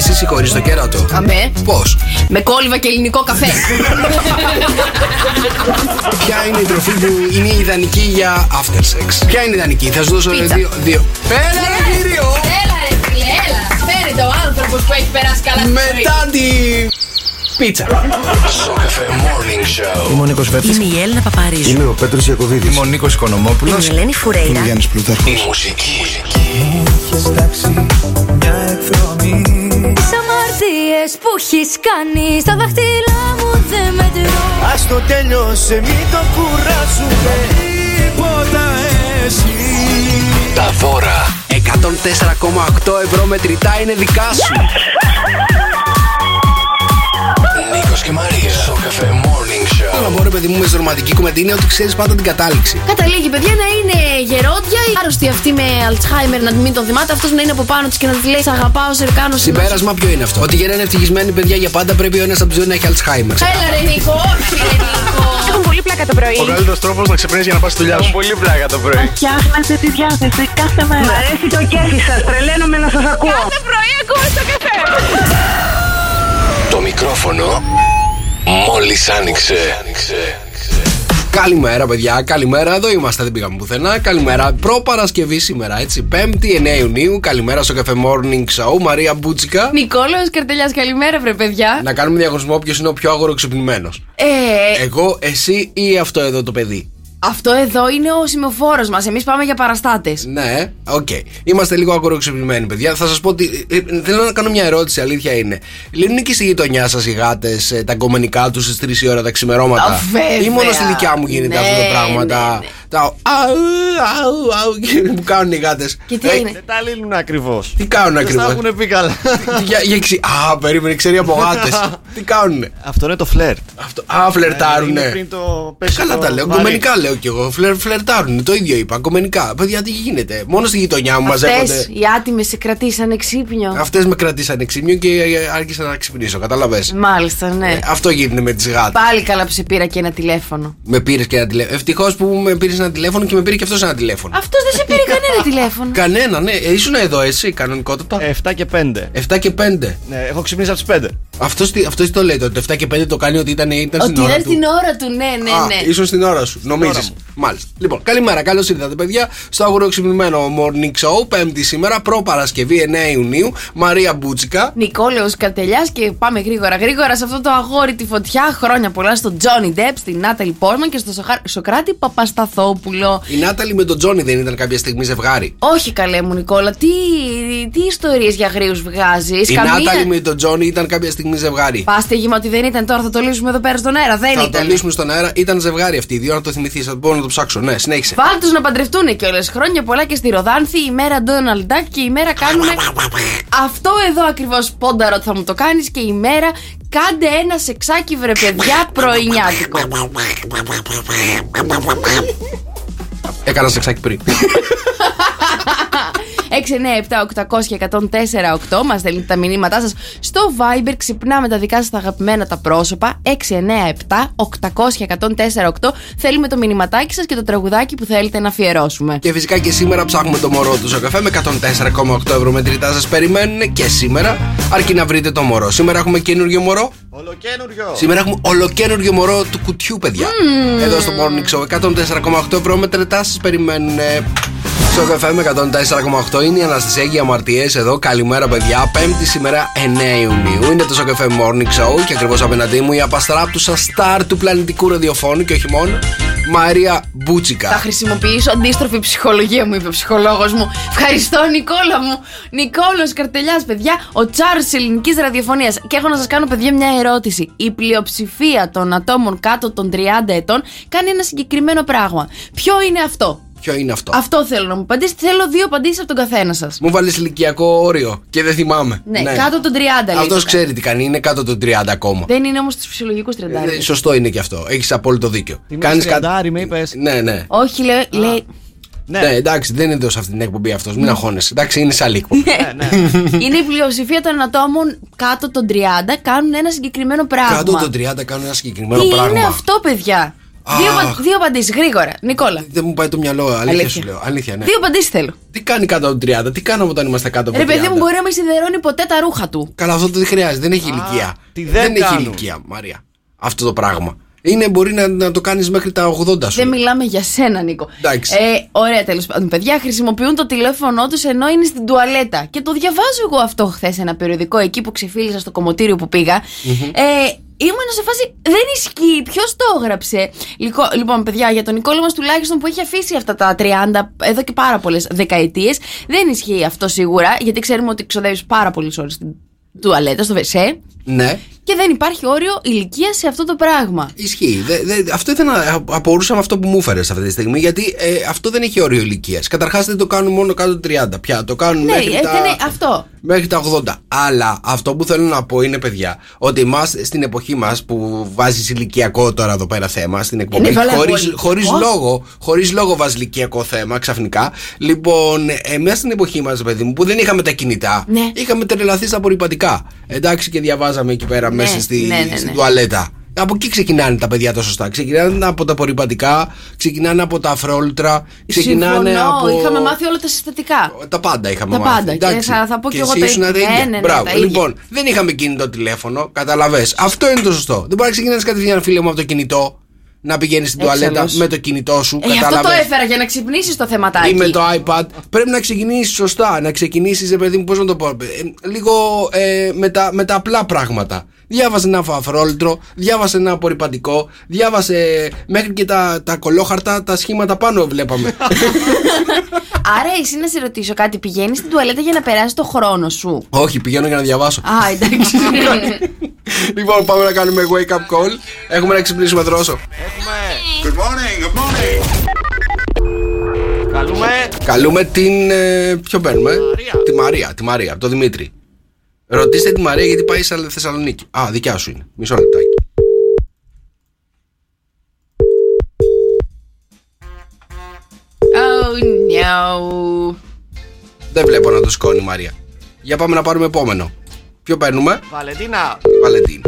εσύ συγχωρείς το κέρατο. Αμέ. Πώς; Με κόλληβα και ελληνικό καφέ. Ποια είναι η τροφή που είναι ιδανική για after sex; Ποια είναι ιδανική, θα σου δώσω Πίτσα. δύο. δύο. Πέρα, ρε κύριο! Έλα ρε φίλε, έλα. Φέρει το άνθρωπος που έχει περάσει καλά στη ζωή. Μετά τη πίτσα. Σοκαφέ Morning Show. Είμαι ο Νίκος Βέρτης. Είμαι η Έλληνα Παπαρίζου. Είμαι ο Πέτρος Ιακωβίδης. Είμαι ο Νίκος Είμαι Οικονομόπουλος. η Ελένη Φουρέιρα. Γιάννης Πλούταρχος. Η μουσική. Τις αμαρτίες που έχεις κάνει Στα δάχτυλά μου δεν μετρώ Ας το τέλειωσε μην το κουράσουμε Τίποτα εσύ Τα δώρα. 104,8 ευρώ μετρητά είναι δικά σου. Νίκος και Μαρία. Σοκαφέ Morning Όλα Show. μπορεί, παιδί μου, με ρομαντική κουβέντα είναι ότι ξέρεις πάντα την κατάληξη. Καταλήγει, παιδιά, να είναι γερόντια, η άρρωστη αυτή με Αλτσχάιμερ να μην τον θυμάται, αυτός να είναι από πάνω της και να τη λέει Σ' αγαπάω, σε κάνω Συμπέρασμα ποιο είναι αυτό; Ότι για να είναι ευτυχισμένοι παιδιά για πάντα πρέπει ο ένας από τους δύο να έχει Alzheimer. Έλα ρε Νίκο, όχι ρε Νίκο. Έχουν πολύ πλάκα το πρωί. Ο καλύτερος τρόπος να ξυπνήσεις για να πας στη δουλειά σου. Έχουν πολύ πλάκα το πρωί. Φτιάχνετε τη διάθεση κάθε μέρα. Μ' αρέσει το κέφι σας. Τρελαίνομαι να σας ακούω. Κάθε πρωί ακούω στο καφέ. Το μικρόφωνο μόλις άνοιξε. Καλημέρα, παιδιά. Καλημέρα. Εδώ είμαστε. Δεν πήγαμε πουθενά. Καλημέρα. Προ-Παρασκευή σήμερα, έτσι. 5η 9 Ιουνίου. Καλημέρα στο Sok FM Morning Show. Μαρία Μπούτσικα. Νικόλαο Καρτελιά, καλημέρα, βρε παιδιά. Να κάνουμε διαγωνισμό ποιος είναι ο πιο αγουροξυπνημένος. Ε, Εγώ, εσύ ή αυτό εδώ το παιδί. Αυτό εδώ είναι ο σημαιοφόρος μας. Εμείς πάμε για παραστάτες. Ναι, οκ. Είμαστε λίγο αγουροξυπνημένοι, παιδιά. Θα σας πω ότι. ε, ε, θέλω να κάνω μια ερώτηση, αλήθεια είναι. Λύνουν και στη γειτονιά σας οι γάτες τα γκομενικά τους στις 3 η ώρα τα ξημερώματα; Α, βέβαια. Ή μόνο στη δικιά μου γίνεται Ναι, αυτό το πράγμα. ναι, τα, ναι. τα. αου, αου, αου, που κάνουν οι γάτες. Και τι είναι; Δεν τα λύνουν ακριβώς. Τι κάνουν Δεν τα ακριβώς; έχουν πει καλά. για, για ξυ... Α, περίμενε, ξέρει από γάτες. Τι κάνουνε; Αυτό είναι το φλερτ. Αυτό... Α, φλερτάρουνε. Είναι πριν το πέσει Καλά το τα λέω. βαρύ. Κομμενικά λέω κι εγώ. Φλερ, φλερτάρουν. Το ίδιο είπα. Κομμενικά. Παιδιά, τι γίνεται; Μόνο στη γειτονιά μου μαζεύονται. Αυτές οι άτιμες σε κρατήσανε ξύπνιο. Αυτές με κρατήσανε ξύπνιο και άρχισα να ξυπνήσω. Κατάλαβε. Μάλιστα, ναι. Αυτό γίνεται με τις γάτες. Πάλι καλά που σε πήρα και ένα τηλέφωνο. Με πήρες και ένα τηλέφωνο. Ευτυχώς που με πήρες ένα τηλέφωνο και με πήρε και αυτός ένα τηλέφωνο. Αυτός δεν σε πήρε κανένα τηλέφωνο. Κανένα, ναι. Ε, Ήσουν εδώ εσύ, κανονικότατα; 7 και 5. 7 και 5. Ναι, έχω ξυπνήσει από τις 5. Αυτός τι, αυτός τι το λέει, το 7 και 5 το κάνει ότι ήταν, ήταν στην Ότι ώρα ήταν του. στην ώρα του, ναι, ναι, Α, ναι. ήσουν στην ώρα σου, νομίζει. Ώρα μου. Μάλιστα. Λοιπόν, καλημέρα, καλώς ήρθατε, παιδιά, στο αγοροξυπνημένο morning show, Πέμπτη σήμερα, προ-Παρασκευή 9 Ιουνίου. Μαρία Μπούτσικα. Νικόλαος Καρτελιάς και πάμε γρήγορα γρήγορα σε αυτό το αγόρι τη φωτιά. Χρόνια πολλά στον Τζόνι Ντεπ, στην Νάταλι Πόρμαν και στο Σοχα- Σοκράτη Παπασταθόπουλο. Η Νάταλη με τον Τζόνι δεν ήταν κάποια στιγμή ζευγάρι. Όχι καλέ μου Νικόλα, τι, τι ιστορίες για γρίους βγάζεις; Η Νάταλη με τον Τζόνι ήταν κάποια στιγμή ζευγάρι. Πάστε γήμα ότι δεν ήταν τώρα θα το λύσουμε εδώ πέρα στον αέρα, δεν Θα το ήταν. λύσουμε στον αέρα. Ήταν ζευγάρι αυτοί οι δύο, να το θυμηθείς. Θα μπορώ να το ψάξω. Ναι, συνέχισε. Βάλ να παντρευτούν κιόλας. Χρόνια πολλά και στη Ροδάνθη, η μέρα Ντόναλντ Ντάκ και η μέρα κάνουμε. Αυτό εδώ ακριβώς πόνταρο ότι θα μου το κάνεις και η μέρα κάντε ένα σεξάκι βρε παιδιά πρωινιάτικο. Έκανα σεξάκι πριν. 6, 9, 7, 800 και 104, 8. Μας στέλνετε τα μηνύματά σας στο Viber. Ξυπνάμε τα δικά σας τα αγαπημένα τα πρόσωπα. 6, 9, 7, 800 και 104, 8. Θέλουμε το μηνυματάκι σας και το τραγουδάκι που θέλετε να αφιερώσουμε. Και φυσικά και σήμερα ψάχνουμε το μωρό του στο καφέ με 104,8 ευρώ μετρητά σα περιμένουν και σήμερα. Αρκεί να βρείτε το μωρό. Σήμερα έχουμε καινούριο μωρό. Ολοκένουργιο. Σήμερα έχουμε ολοκένουργιο μωρό του κουτιού, παιδιά. Εδώ στο Morning Show 104,8 ευρώ μετρητά σα περιμένουν. Στο καφέ με 104,8 είναι η Αναστασία για αμαρτίε εδώ. Καλημέρα, παιδιά. Πέμπτη σήμερα 9 Ιουνίου. Είναι το Σοκαφέ Morning Show και ακριβώς απέναντί μου η απαστράπτουσα στάρ του πλανητικού ραδιοφώνου και όχι μόνο. Μαρία Μπούτσικα. Θα χρησιμοποιήσω αντίστροφη ψυχολογία, μου είπε ο ψυχολόγος μου. Ευχαριστώ, Νικόλα μου. Νικόλος Καρτελιάς, παιδιά, ο Τσάρλ της ελληνικής ραδιοφωνίας. Και έχω να σας κάνω, παιδιά, μια ερώτηση. Η πλειοψηφία των ατόμων κάτω των 30 ετών κάνει ένα συγκεκριμένο πράγμα. Ποιο είναι αυτό; Ποιο είναι αυτό; Αυτό θέλω να μου απαντήσετε. Θέλω δύο απαντήσεις από τον καθένα σας. Μου βάλεις ηλικιακό όριο και δεν θυμάμαι. Ναι, κάτω των 30 λέει. Αυτός ξέρει τι κάνει, είναι κάτω των 30 ακόμα. Δεν είναι όμως στους φυσιολογικούς 30. Ε, Σωστό είναι και αυτό. Έχεις απόλυτο δίκιο. Τι με Κάνεις κάτι- τριαντάρι, με είπες. Ναι, ναι. Όχι, λέει. λέει Ναι, εντάξει, δεν είναι εδώ σε αυτή την εκπομπή αυτός. Μην αγχώνεσαι. Εντάξει, είναι σε άλλη εκπομπή. Ναι, ναι. είναι η πλειοψηφία των ατόμων κάτω των 30 κάνουν ένα συγκεκριμένο πράγμα. Κάτω των 30 κάνουν ένα συγκεκριμένο Τι πράγμα. είναι αυτό, παιδιά; Δύο, Αχ. απαν- δύο απαντήσεις γρήγορα. Νικόλα. Δεν μου πάει το μυαλό, αλήθεια, Αλήθεια. σου λέω. Αλήθεια, ναι. Δύο απαντήσεις θέλω. Τι κάνει κάτω από το 30, τι κάναμε όταν είμαστε κάτω από Ρε το 30. παιδί μου, μπορεί να μην σιδερώνει ποτέ τα ρούχα του. Καλά, αυτό δεν χρειάζεται, δεν έχει ηλικία. τι δεν έχει κάνουν. ηλικία, Μαρία. Αυτό το πράγμα. Είναι, μπορεί να, να το κάνεις μέχρι τα 80 σου. Δεν μιλάμε για σένα, Νίκο. Εντάξει. Ε, ωραία, τέλος πάντων. Παιδιά χρησιμοποιούν το τηλέφωνό τους ενώ είναι στην τουαλέτα. Και το διαβάζω εγώ αυτό χθες ένα περιοδικό εκεί που ξεφύλισα στο κομμωτήριο που πήγα. Ε, ήμουν σε φάση. Δεν ισχύει. Ποιος το έγραψε. Λυκο- Λοιπόν, παιδιά, για τον Νικόλα μας τουλάχιστον που έχει αφήσει αυτά τα 30 εδώ και πάρα πολλές δεκαετίες, δεν ισχύει αυτό σίγουρα. Γιατί ξέρουμε ότι ξοδεύεις πάρα πολλές ώρες στην τουαλέτα, στο βεσέ. Ναι, Και δεν υπάρχει όριο ηλικίας σε αυτό το πράγμα. ισχύει. Δε, δε, αυτό ήταν. α- Απορούσα με αυτό που μου έφερες αυτή τη στιγμή, γιατί ε, αυτό δεν έχει όριο ηλικίας. Καταρχάς δεν το κάνουν μόνο κάτω από το 30 πια. Το κάνουν Ναι, μέχρι, ε, τα, δεν είναι αυτό. μέχρι τα 80. Αλλά αυτό που θέλω να πω είναι, παιδιά, ότι εμάς στην εποχή μας που βάζεις ηλικιακό τώρα εδώ πέρα θέμα στην εκπομπή, Είναι βέβαια χωρί πολύ. χωρίς Ω. λόγο, χωρίς λόγο βάζεις ηλικιακό θέμα ξαφνικά. Λοιπόν, εμεί στην εποχή μας, παιδί μου, που δεν είχαμε τα κινητά, Ναι. είχαμε τρελαθεί στα απορριπαντικά. Εντάξει, και διαβάζαμε εκεί πέρα μέσα στη, ναι, ναι, στην ναι. τουαλέτα. Από εκεί ξεκινάνε τα παιδιά τα σωστά. Ξεκινάνε από τα απορριπαντικά, ξεκινάνε από τα αφρόλουτρα, ξεκινάνε Συμφωνώ, από. είχαμε μάθει όλα τα συστατικά. Τα πάντα είχαμε Τα μάθει. πάντα. Και Εντάξει. θα- θα πω κι εγώ εσύ τα ήσουν ίδια. τα ίδια. Ναι, ναι, ναι, Μπράβο. τα ίδια. Λοιπόν, δεν είχαμε κινητό τηλέφωνο, καταλαβέ. Αυτό είναι το σωστό. Δεν μπορεί να ξεκινήσει κατευθείαν, φίλε μου, από το κινητό, να πηγαίνεις στην Έτσι τουαλέτα αλλιώς. με το κινητό σου. Ε, γι' αυτό το κατάλαβες; έφερα για να ξυπνήσεις το θεματάκι. Ή με το iPad. Πρέπει να ξεκινήσεις σωστά. Να ξεκινήσεις, ρε παιδί μου, πώς να το πω. ε, λίγο ε, με, τα, με τα απλά πράγματα. Διάβασε ένα αφρόλυτρο, διάβασε ένα απορριπαντικό, διάβασε μέχρι και τα, τα κολόχαρτα, τα σχήματα πάνω βλέπαμε. Άρα, εσύ να σε ρωτήσω κάτι, πηγαίνεις στην τουαλέτα για να περάσει το χρόνο σου; Όχι, πηγαίνω για να διαβάσω. Α, εντάξει. λοιπόν, πάμε να κάνουμε wake up call. Έχουμε να ξυπνήσουμε δρόσο. Καλούμε. Καλούμε την. Ε, ποιο παίρνουμε, Τη Μαρία. Τη Μαρία, από το Δημήτρη. Ρωτήστε τη Μαρία γιατί πάει σε Θεσσαλονίκη. Α, δικιά σου είναι. Μισό λεπτάκι. Oh, no. Δεν βλέπω να το σκόνει η Μαρία. Για πάμε να πάρουμε επόμενο. Ποιο παίρνουμε, Βαλεντίνα. Βαλεντίν.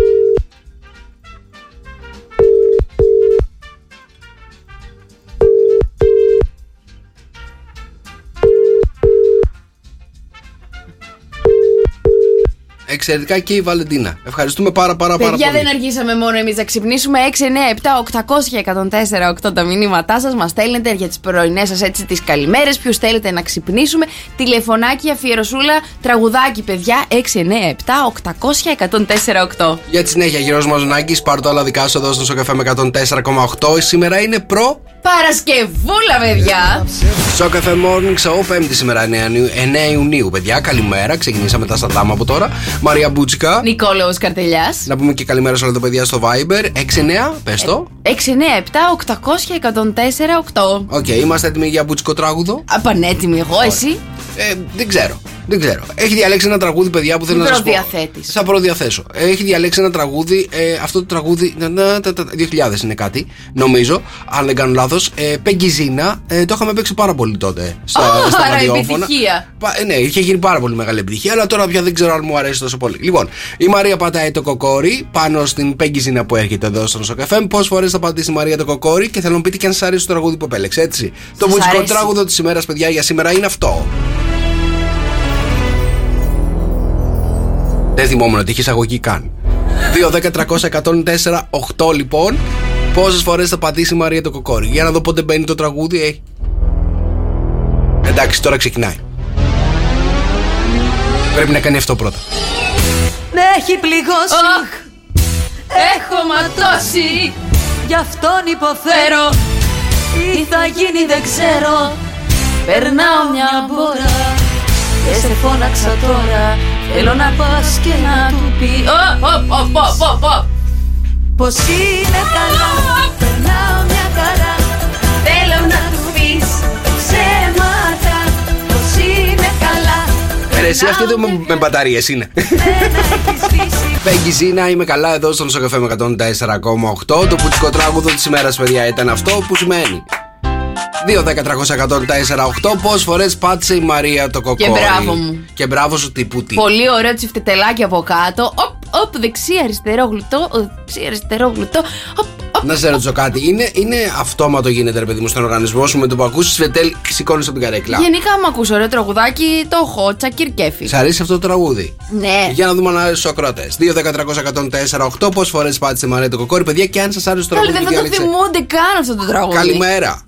Εξαιρετικά και η Βαλεντίνα. Ευχαριστούμε πάρα πάρα πάρα Παιδιά, πολύ. δεν αργήσαμε μόνο εμείς να ξυπνήσουμε. 6, 9, 7, 800 1048 τα μηνύματά σας. Μας στέλνετε για τις πρωινές σας έτσι τις καλημέρες. Ποιους θέλετε να ξυπνήσουμε. Τηλεφωνάκι, αφιερωσούλα, τραγουδάκι, παιδιά. 6, 9, 7, 800 1048. Για τη συνέχεια, Γιώργος Μαζονάκης, πάρ' το άλλα δικά σου εδώ στο Σοκαφέ με 104,8. Σήμερα είναι προ Παρασκευούλα, παιδιά. Σοκαφέ Morning Show, 5η σήμερα 9 Ιουνίου, 9 Ιουνίου, παιδιά. Καλημέρα, ξεκινήσαμε τα σταντάμα από τώρα. Μαρία Μπούτσικα. Νικόλαος Καρτελιάς. Να πούμε και καλημέρα σε όλα τα παιδιά στο Viber. 6-9, πες το. 6, 9, 7, 800 1048. Οκ, είμαστε έτοιμοι για μπουτσικοτράγουδο. Πανέτοιμη εγώ, εσύ. Ε, δεν ξέρω. Δεν ξέρω. Έχει διαλέξει ένα τραγούδι, παιδιά, που θέλω Μην να σας πω. προδιαθέτεις. Θα προδιαθέσω. Ε, Έχει διαλέξει ένα τραγούδι. Ε, αυτό το τραγούδι. να, να, τα, τα, 2000 είναι κάτι, νομίζω. Αν δεν κάνω λάθος. Ε, Πέγκυ Ζήνα. Ε, το είχαμε παίξει πάρα πολύ τότε στα, Α, στα άρα ραδιόφωνα. επιτυχία. Πα- ε, ναι, είχε γίνει πάρα πολύ μεγάλη επιτυχία, αλλά τώρα πια δεν ξέρω αν μου αρέσει τόσο πολύ. Λοιπόν, η Μαρία πατάει το κοκόρι πάνω στην Πεγκιζίνα που έρχεται εδώ στο Νοσοκαφέ. Πόσε φορές θα πατήσει η Μαρία το κοκόρι και θέλω να μου πείτε και αν σας αρέσει το τραγούδι που επέλεξε, έτσι. το μουσικό αρέσει. τράγουδο της ημέρας, παιδιά, για σήμερα είναι αυτό. Δεν θυμόμουν ότι είχε εισαγωγή καν. 2, 10, 300, 104, 8 λοιπόν. Πόσες φορές θα πατήσει η Μαρία το κοκόρι. Για να δω πότε μπαίνει το τραγούδι. Έχει. Εντάξει, τώρα ξεκινάει. Πρέπει να κάνει αυτό πρώτα. Με έχει πληγώσει, Αχ, έχω ματώσει. γι' αυτόν υποφέρω Τι θα γίνει δεν ξέρω Περνάω μια μπόρα Και σε φώναξα τώρα Θέλω να πας και να του πεις Ω, ω, ω, ω, ω, ω. Πως είναι καλά Περνάω μια χαρά Θέλω να του πεις Ψέματα Πως είναι καλά Ε, εσύ αυτή εδώ με, με μπαταρίες είναι. Δεν έχεις σβήσει Πέγγι Ζήνα, είμαι καλά εδώ στο Νοσοκαφέ με 104,8. Το πουτσικό τράγουδο της ημέρας, παιδιά, ήταν αυτό που σημαίνει. 2, 10, 300, 104, 8. Πόσες φορές πάτησε η Μαρία το κοκόρι. μπράβο μου. Και μπράβο σου τύπου τι. Πολύ ωραίο τσιφτετελάκι από κάτω. Οπ, οπ, δεξί, αριστερό γλουτό. ο, Δεξί, αριστερό γλουτό. Οπ, οπ, Να σε ρωτήσω κάτι. Είναι, είναι αυτόματο γίνεται, ρε παιδί μου, στον οργανισμό σου με το που ακούσει Φετέλ, σηκώνεις από την καρέκλα. Γενικά, άμα ακούσω ωραίο τραγουδάκι, το έχω. Τσακίρ κέφι. Σ' αρέσει αυτό το τραγούδι; Ναι. Για να δούμε αν άρεσε στους ακροατές. 2-10-300-104-8. Πόσες φορές πάτε Μαρία το κοκόρι, παιδιά, και αν σας άρεσε το Πάλι τραγούδι. δεν θα το διάλεξε. θυμούνται καν αυτό το τραγούδι. Καλημέρα.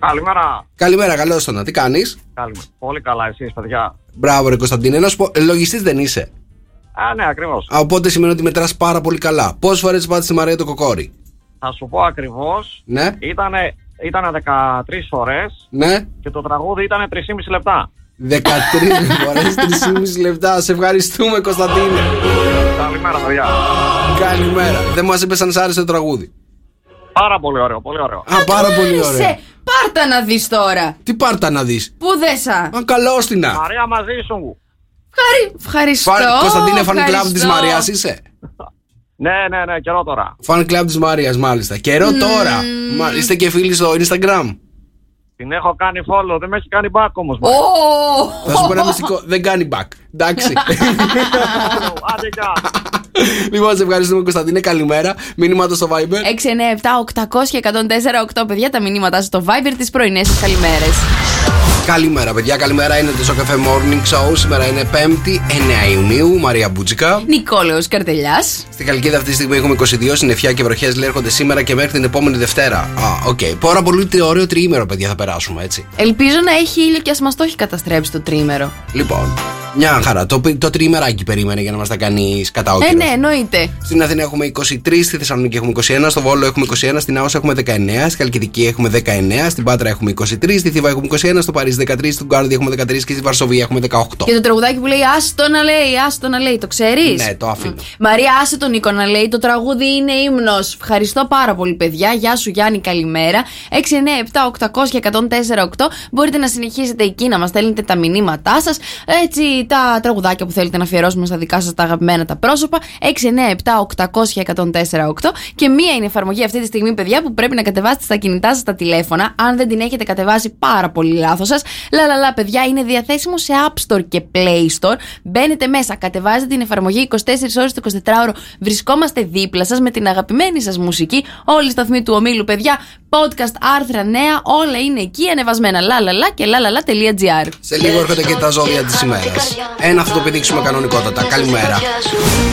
Καλημέρα. Καλημέρα, καλώς το να. Τι κάνεις; Καλημέρα. Πολύ καλά, εσεί, παιδιά. Μπράβο, ρε Κωνσταντίνε. Να σου πω, λογιστής δεν είσαι. Α, ναι, ακριβώς. Α, Οπότε σημαίνει ότι μετράς πάρα πολύ καλά. Πόσες φορές πάτε στη Μαρία το κοκόρι; Θα σου πω ακριβώς. Ναι, Ήτανε, ήτανε 13 φορές ναι. και το τραγούδι ήταν 3,5 λεπτά. 13 φορές 3,5 λεπτά. Σε ευχαριστούμε, Κωνσταντίνε. Καλημέρα, παιδιά. Καλημέρα. Δεν μας είπε αν σ' άρεσε το τραγούδι. Πάρα πολύ ωραίο, πολύ ωραίο. Α, πάρα πολύ ωραίο. Σε, πάρτα να δεις τώρα. Τι πάρτα να δεις; Πού δέσα; Αν καλό στην Μαρία μαζί σου. Ευχαρι... Ευχαριστώ. Κωνσταντίνε, fan club ευχαριστώ. τη Μαρίας είσαι; Ναι, ναι, ναι, καιρό τώρα. Fan club της Μαρίας, μάλιστα. Καιρό τώρα. Μα, είστε και φίλοι στο Instagram; Την έχω κάνει follow, δεν με έχει κάνει back όμως. Ω, Θα σου πω ένα μυστικό. Δεν κάνει back. Εντάξει. Άντε, γεια. λοιπόν, σε ευχαριστούμε Κωνσταντίνε. Καλημέρα. Μήνυμα στο Viber. 6, 9, 7, 800 και 104, 8 παιδιά τα μηνύματά σας στο Viber τι πρωινέ σα καλημέρες. Καλημέρα, παιδιά. Καλημέρα. Είναι το Sok FM Morning Show. Σήμερα είναι 5η 9 Ιουνίου. Μαρία Μπούτσικα. Νικόλαος Καρτελιάς. Στην Χαλκίδα αυτή τη στιγμή έχουμε 22 συννεφιά και βροχές έρχονται σήμερα και μέχρι την επόμενη Δευτέρα. Α, οκ. Πάρα πολύ τε- ωραίο τριήμερο, παιδιά, θα περάσουμε έτσι. Ελπίζω να έχει ήλιο και ας μας το έχει καταστρέψει το τριήμερο. Λοιπόν, μια χαρά. Το, το τριημεράκι περίμενε για να μας τα κάνεις κατά Ε, ο καιρός. ναι, εννοείται. Στην Αθήνα έχουμε 23, στη Θεσσαλονίκη έχουμε 21, στο Βόλο έχουμε 21, στην Άοσα έχουμε 19, στην Χαλκιδική έχουμε 19, στην Πάτρα έχουμε 23, στη Θήβα έχουμε 21, στο Παρίσι 13, στην Γκάρδη έχουμε 13 και στη Βαρσοβία έχουμε 18. Και το τραγουδάκι που λέει Άστο να λέει, άστο να λέει, το ξέρεις; Ναι, το αφήνω. Μαρία, άσε τον Νίκο να λέει. Το τραγούδι είναι ύμνος. Ευχαριστώ πάρα πολύ, παιδιά. Γεια σου, Γιάννη, καλημέρα. 6, 9, 7, 800 και 104, 8. Μπορείτε να συνεχίσετε εκεί να μας στέλνετε τα μηνύματά σας. Έτσι, τα τραγουδάκια που θέλετε να αφιερώσουμε στα δικά σας τα αγαπημένα τα πρόσωπα. 6, 9, 7, 800 και 104, 8. Και μία είναι η εφαρμογή αυτή τη στιγμή, παιδιά, που πρέπει να κατεβάσετε στα κινητά σας τα τηλέφωνα. Αν δεν την έχετε κατεβάσει, πάρα πολύ λάθος σας. Λαλαλα, παιδιά, είναι διαθέσιμο σε App Store και Play Store. Μπαίνετε μέσα, κατεβάζετε την εφαρμογή 24 ώρες το 24ωρο. Βρισκόμαστε δίπλα σας με την αγαπημένη σας μουσική. Όλοι οι σταθμοί του ομίλου, παιδιά, podcast, άρθρα, νέα, όλα είναι εκεί ανεβασμένα. Λαλαλα και λαλαλα.gr. Σε λίγο έρχονται και τα ζώδια της ημέρας. Ένα θα το πηδήξουμε κανονικότατα. Καλημέρα.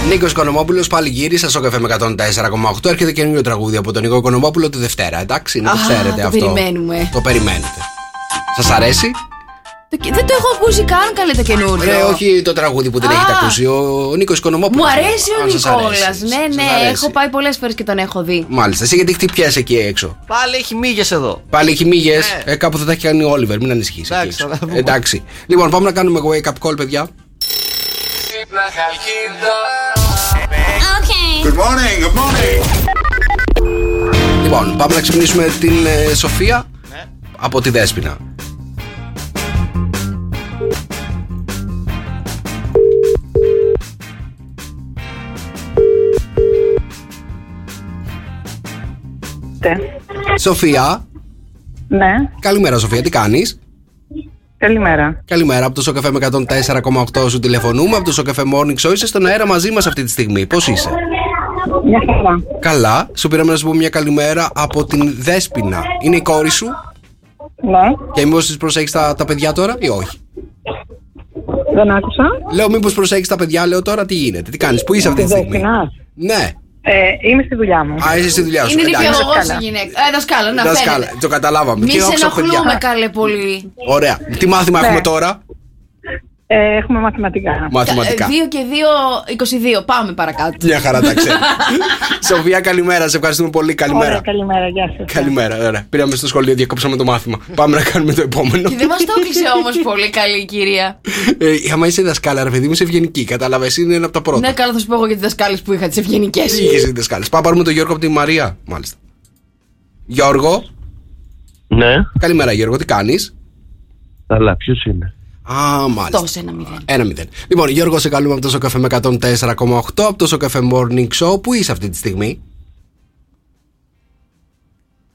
Νίκος Οικονομόπουλο πάλι γύρισε στο καφέ με 104,8. Έρχεται καινούριο τραγούδι από τον Νίκο Οικονομόπουλο τη Δευτέρα. Εντάξει, να το Α, ξέρετε το αυτό. περιμένουμε. Το περιμένετε. Σας αρέσει; Το και- Δεν το έχω ακούσει καν καλέ το καινούριο. Ρε, όχι το τραγούδι που δεν Α. έχετε ακούσει. Ο Νίκος Οικονομόπουλος. Μου αρέσει ο Αν σας Νικόλα. αρέσει. Ναι, Σας ναι, αρέσει. έχω πάει πολλές φορές και τον έχω δει. Μάλιστα. Εσύ γιατί χτυπιέσαι εκεί έξω; Πάλι έχει μύγες εδώ. Πάλι έχει μύγες. Ναι. Ε, κάπου θα τα έχει κάνει ο Όλιβερ. Μην ανησυχείς. Εντάξει, θα τα πούμε. Εντάξει. Λοιπόν, πάμε να κάνουμε wake up call, παιδιά. Good morning, good morning. Λοιπόν, πάμε να ξυπνήσουμε την ε, Σοφία Ναι. Από τη Δέσποινα. Σοφία, Ναι, καλημέρα Σοφία, τι κάνεις; Καλημέρα. Καλημέρα, από το Σοκαφέ με 104,8 σου τηλεφωνούμε. Από το Σοκαφέ Morning Show είσαι στον αέρα μαζί μας αυτή τη στιγμή. Πώς είσαι, Μια χαρά. Καλά, σου πήραμε να σου πούμε μια καλημέρα από την Δέσποινα. Είναι η κόρη σου; Ναι, και μήπως τη προσέχεις τα, τα παιδιά τώρα ή όχι; δεν άκουσα. Λέω, μήπως προσέχεις τα παιδιά, λέω τώρα τι γίνεται, τι κάνεις, πού είσαι αυτή τη στιγμή; Δεσποινάς. Ναι, Ε, είμαι στη δουλειά μου. α, είσαι στη δουλειά σου. Είναι εντάξει. νηπιαγωγό Δασκάλα. η γυναίκα. Ε, δασκάλα, να Δασκάλα, φαίνεται. το καταλάβαμε. Μη Και σε όξα παιδιά; ενοχλούμε καλέ πολύ. Ωραία. Τι μάθημα Ναι. έχουμε τώρα, Ε, έχουμε μαθηματικά. Μαθηματικά. 2 και 2, 22. Πάμε παρακάτω. Μια χαρά τα ξέρει. Σοφία, καλημέρα. Σε ευχαριστούμε πολύ. Καλημέρα. Ωραία, καλημέρα, γεια σας. Καλημέρα, ωραία. Πήραμε στο σχολείο, διακόψαμε το μάθημα. Πάμε να κάνουμε το επόμενο. Και δεν μας το έκλεισε όμως πολύ καλή η κυρία. ε, άμα είσαι δασκάλα, ρε παιδί μου, είσαι ευγενική. Κατάλαβες, είναι ένα από τα πρώτα. Ναι, καλά, θα σου πω εγώ για τι δασκάλες που είχα τις ευγενικές. Τι είχες δασκάλες. Πάμε πάρουμε τον Γιώργο από τη Μαρία, μάλιστα. Γιώργο, Ναι, καλημέρα Γιώργο, τι κάνεις; αλλά ποιος είναι; Α, μάλιστα. Τόσο ένα μηδέν. Ένα μηδέν. Λοιπόν, Γιώργο, σε καλούμε από το Sok FM 104,8 από το Sok FM Morning Show. Πού είσαι αυτή τη στιγμή,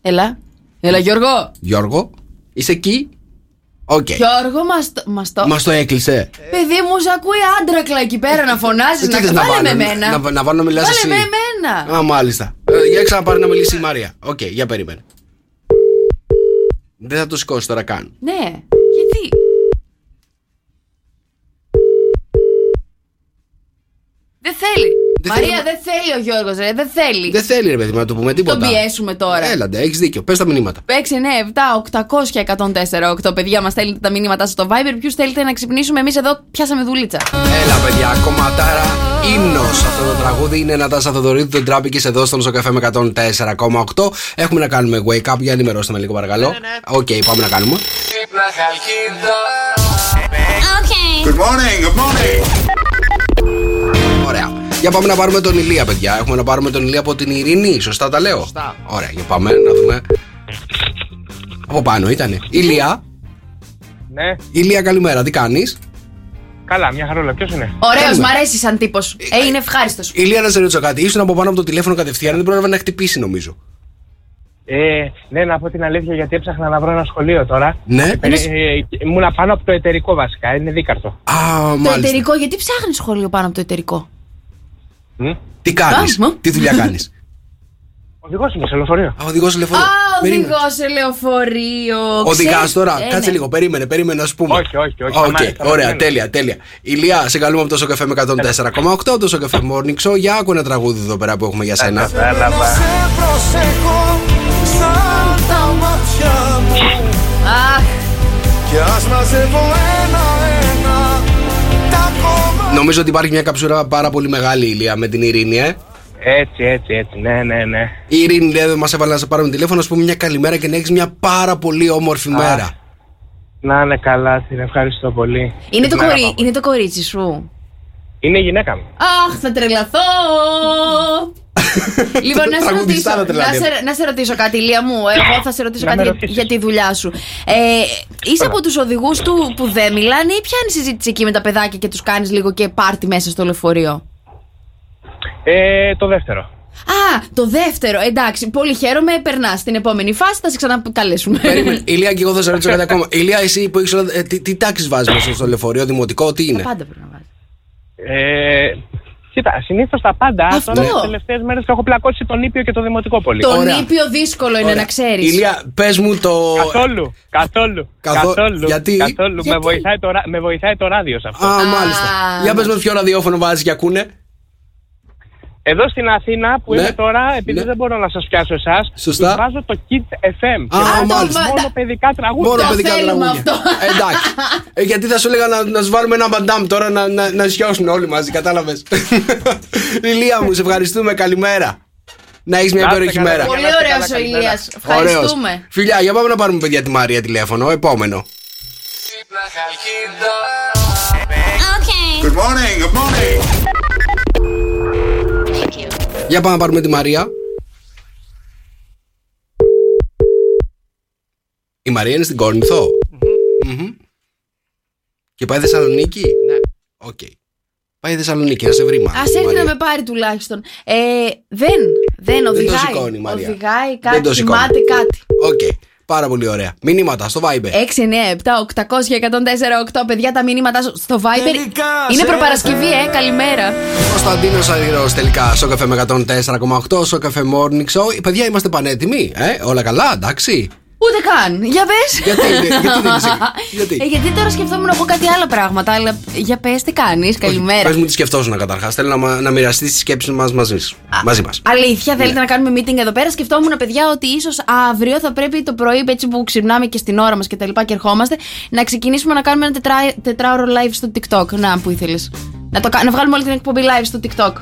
Έλα. Έλα, Γιώργο. Γιώργο, είσαι εκεί; Οκ. Γιώργο, μας το. Μας το... Μας το έκλεισε. Παιδί μου, σ' ακούει άντρακλα εκεί πέρα να φωνάζεις. Τι να θες βάλε βάλω, με μένα. Να, να βάλω να μιλάς Βάλε εσύ. με μένα. σένα. Α, μάλιστα. Ε, για ξαναπάρει να μιλήσει η Μαρία. Οκ, για περίμενε. Δεν θα το σηκώσει τώρα καν. Ναι, γιατί; Δεν θέλει. Δεν Μαρία, θέλει- δεν θέλει ο Γιώργος, ρε, δεν θέλει. Δεν θέλει ρε παιδί μου, να του πούμε τίποτα. Τον πιέσουμε τώρα. Έλαντε, έχεις δίκιο. Πες τα μηνύματα. 6, 9, 7, 800 104, 8. Παιδιά, μας στέλνετε τα μηνύματά σα στο Viber. Ποιους θέλετε να ξυπνήσουμε, εμείς εδώ πιάσαμε δούλητσα. Έλα, παιδιά, κομματάρα ύμνο. Αυτό το τραγούδι είναι ένα Τάσα Θοδωρίδη, τον τράπηκε εδώ στον Σοκαφέ με 104,8. Έχουμε να κάνουμε wake up για ενημερώστε με λίγο, παρακαλώ. Οκ, πάμε να κάνουμε. Good morning, good morning. Ωραία. Για πάμε να πάρουμε τον Ηλία, παιδιά. Έχουμε να πάρουμε τον Ηλία από την Ειρήνη. Σωστά τα λέω; Σωστά. Ωραία, για πάμε να δούμε. Από πάνω ήτανε. Ηλία. Ναι, Ηλία, καλημέρα. Τι κάνεις; καλά, μια χαρούλα. Ποιος είναι; Ωραίος, Κάνουμε. μ' αρέσει σαν τύπος. Ε, είναι ευχάριστος. Ηλία, να σε ρωτήσω κάτι. Ήσουν από πάνω από το τηλέφωνο κατευθείαν, δεν πρόλαβε να χτυπήσει, νομίζω. Ε, ναι, να πω την αλήθεια γιατί έψαχνα να βρω ένα σχολείο τώρα. Ναι. Ε, ε, ήμουνα πάνω από το εταιρικό βασικά, είναι δίκαρτο. Α, Το μάλιστα. εταιρικό, γιατί ψάχνεις σχολείο πάνω από το εταιρικό; Μμ. Τι κάνεις, Α, μα. τι δουλειά κάνεις; Οδηγός είμαι σε λεωφορείο. Α, οδηγός λεωφορείο. Α, Περίμενε. οδηγός σε λεωφορείο. Οδηγά Ξέρεις- τώρα, Ε, κάτσε ναι. λίγο, περίμενε, περίμενε να σου πούμε. Όχι, όχι, όχι, Οκ, σταμάτη, σταμάτη, ωραία, ναι. τέλεια, τέλεια. Ηλία, σε καλούμε από το Sok FM 104,8, το Sok FM Morning Show. Για άκου ένα τραγούδι εδώ πέρα που έχουμε για σένα. Κατάλαβα. Σε προσέχω σαν τα μάτια μου Αχ, Κι ας μαζεύω ένα-ένα τα κομμάτια Νομίζω ότι υπάρχει μια καψούρα πάρα πολύ μεγάλη, Ηλία, με την Ειρήνη, ε. Έτσι, έτσι, έτσι. Ναι, ναι, ναι. Η Ειρήνη λέει, μας έβαλε να σε πάρουμε τηλέφωνο, να σου πούμε μια καλημέρα και να έχεις μια πάρα πολύ όμορφη μέρα. Να είναι καλά, την ευχαριστώ πολύ. είναι το, Μέρα κορί... πάμε. είναι το κορίτσι σου; Είναι η γυναίκα μου. Αχ, θα τρελαθώ! λοιπόν, να σε, Τραγουδιστά ρωτήσω, να τρελαθεί. να, σε, να σε ρωτήσω κάτι, Λία μου. Εγώ θα σε ρωτήσω Να κάτι με για, ρωτήσεις. για τη δουλειά σου. Ε, είσαι από τους οδηγούς του που δεν μιλάνε ή πιάνει συζήτηση εκεί με τα παιδάκια και τους κάνεις λίγο και πάρτι μέσα στο λεωφορείο; Ε, το δεύτερο. Α, το δεύτερο. Εντάξει, πολύ χαίρομαι. Περνάς στην επόμενη φάση, θα σε ξανακαλέσουμε. Περίμενε, Ηλία, και εγώ θα σε ρωτήσω κάτι ακόμα. Ηλία, εσύ που έχεις όλα. ε, τι, τι τάξεις βάζεις μέσα στο λεωφορείο, δημοτικό, τι Τα είναι. πάντα πρέπει να βάζεις. Ε, κοίτα, συνήθως τα πάντα. Αυτό. Τώρα τις τελευταίες μέρες έχω πλακώσει τον Ήπιο και το Δημοτικό πολύ. Το Ωραία. νήπιο δύσκολο είναι Ωραία. να ξέρεις. Ηλία, πες μου το. Καθόλου, καθόλου. Καθό- καθόλου γιατί; καθόλου. Με, Γιατί; βοηθάει το, ρα- με βοηθάει το ράδιο σε αυτό. Α, μάλιστα. Για πες μου ποιο ραδιόφωνο βάζεις και ακούνε. Εδώ στην Αθήνα που Ναι. είμαι τώρα, επειδή Ναι. δεν μπορώ να σας πιάσω εσάς, Σωστά. βάζω το Kids FM. Α, και βάζω μάλιστα. Μόνο παιδικά τραγούδια. Μόνο Το παιδικά θέλουμε τραγούδια. αυτό. Εντάξει. Ε, γιατί θα σου έλεγα να, να σου βάλουμε ένα μπαντάμ τώρα να, να, να σιώσουν όλοι μαζί, κατάλαβες. Ηλία μου, σε ευχαριστούμε. Καλημέρα. Να έχεις μια Να είστε υπέροχη καλά, μέρα. παιδιά. Πολύ να είστε ωραίο καλά, ο καλημέρα. Ηλίας. Ωραίος. Ευχαριστούμε. Φιλιά, για πάμε να πάρουμε παιδιά τη Μαρία τηλέφωνο. Επόμενο. Good morning, good morning Για πάμε να πάρουμε τη Μαρία. Η Μαρία είναι στην Κόρινθο. Μμμ. Και πάει Θεσσαλονίκη; Ναι. Οκ. Πάει Θεσσαλονίκη, να σε βρει μάλλον. Α έρθει Μαρία. να με πάρει τουλάχιστον. Ε, δεν, δεν οδηγάει. σηκώνει η Μαρία. Οδηγάει Δεν κάτι, το σηκώνει. θυμάται κάτι. Οκ. Πάρα πολύ ωραία. Μηνύματα στο Viber. 6, 9, 7, 800 και 104, 8. Παιδιά, τα μηνύματά σου στο Viber. Τελικά, Είναι σε προπαρασκευή, ε. Καλημέρα. Κωνσταντίνος Αργυρός τελικά στο Sok FM 104,8 στο Sok FM Morning Show. Παιδιά, είμαστε πανέτοιμοι. Ε, όλα καλά, εντάξει. Ούτε καν. Για πες. Γιατί, γιατί δεν είσαι. Γιατί; Ε, γιατί τώρα σκεφτόμουν να πω κάτι άλλα πράγματα, αλλά για πες τι κάνεις. Καλημέρα. Πες μου τι σκεφτόσουν καταρχάς. Θέλω να, μα- να μοιραστείς τι σκέψει μας μαζί, σου. μαζί μας. Αλήθεια, θέλετε Ναι. να κάνουμε meeting εδώ πέρα. Σκεφτόμουν, παιδιά, ότι ίσως αύριο θα πρέπει το πρωί, έτσι που ξυπνάμε και στην ώρα μας και τα λοιπά και ερχόμαστε, να ξεκινήσουμε να κάνουμε ένα τετρά, τετράωρο live στο TikTok. Να, που ήθελες. Να, το, κα- να βγάλουμε όλη την εκπομπή live στο TikTok.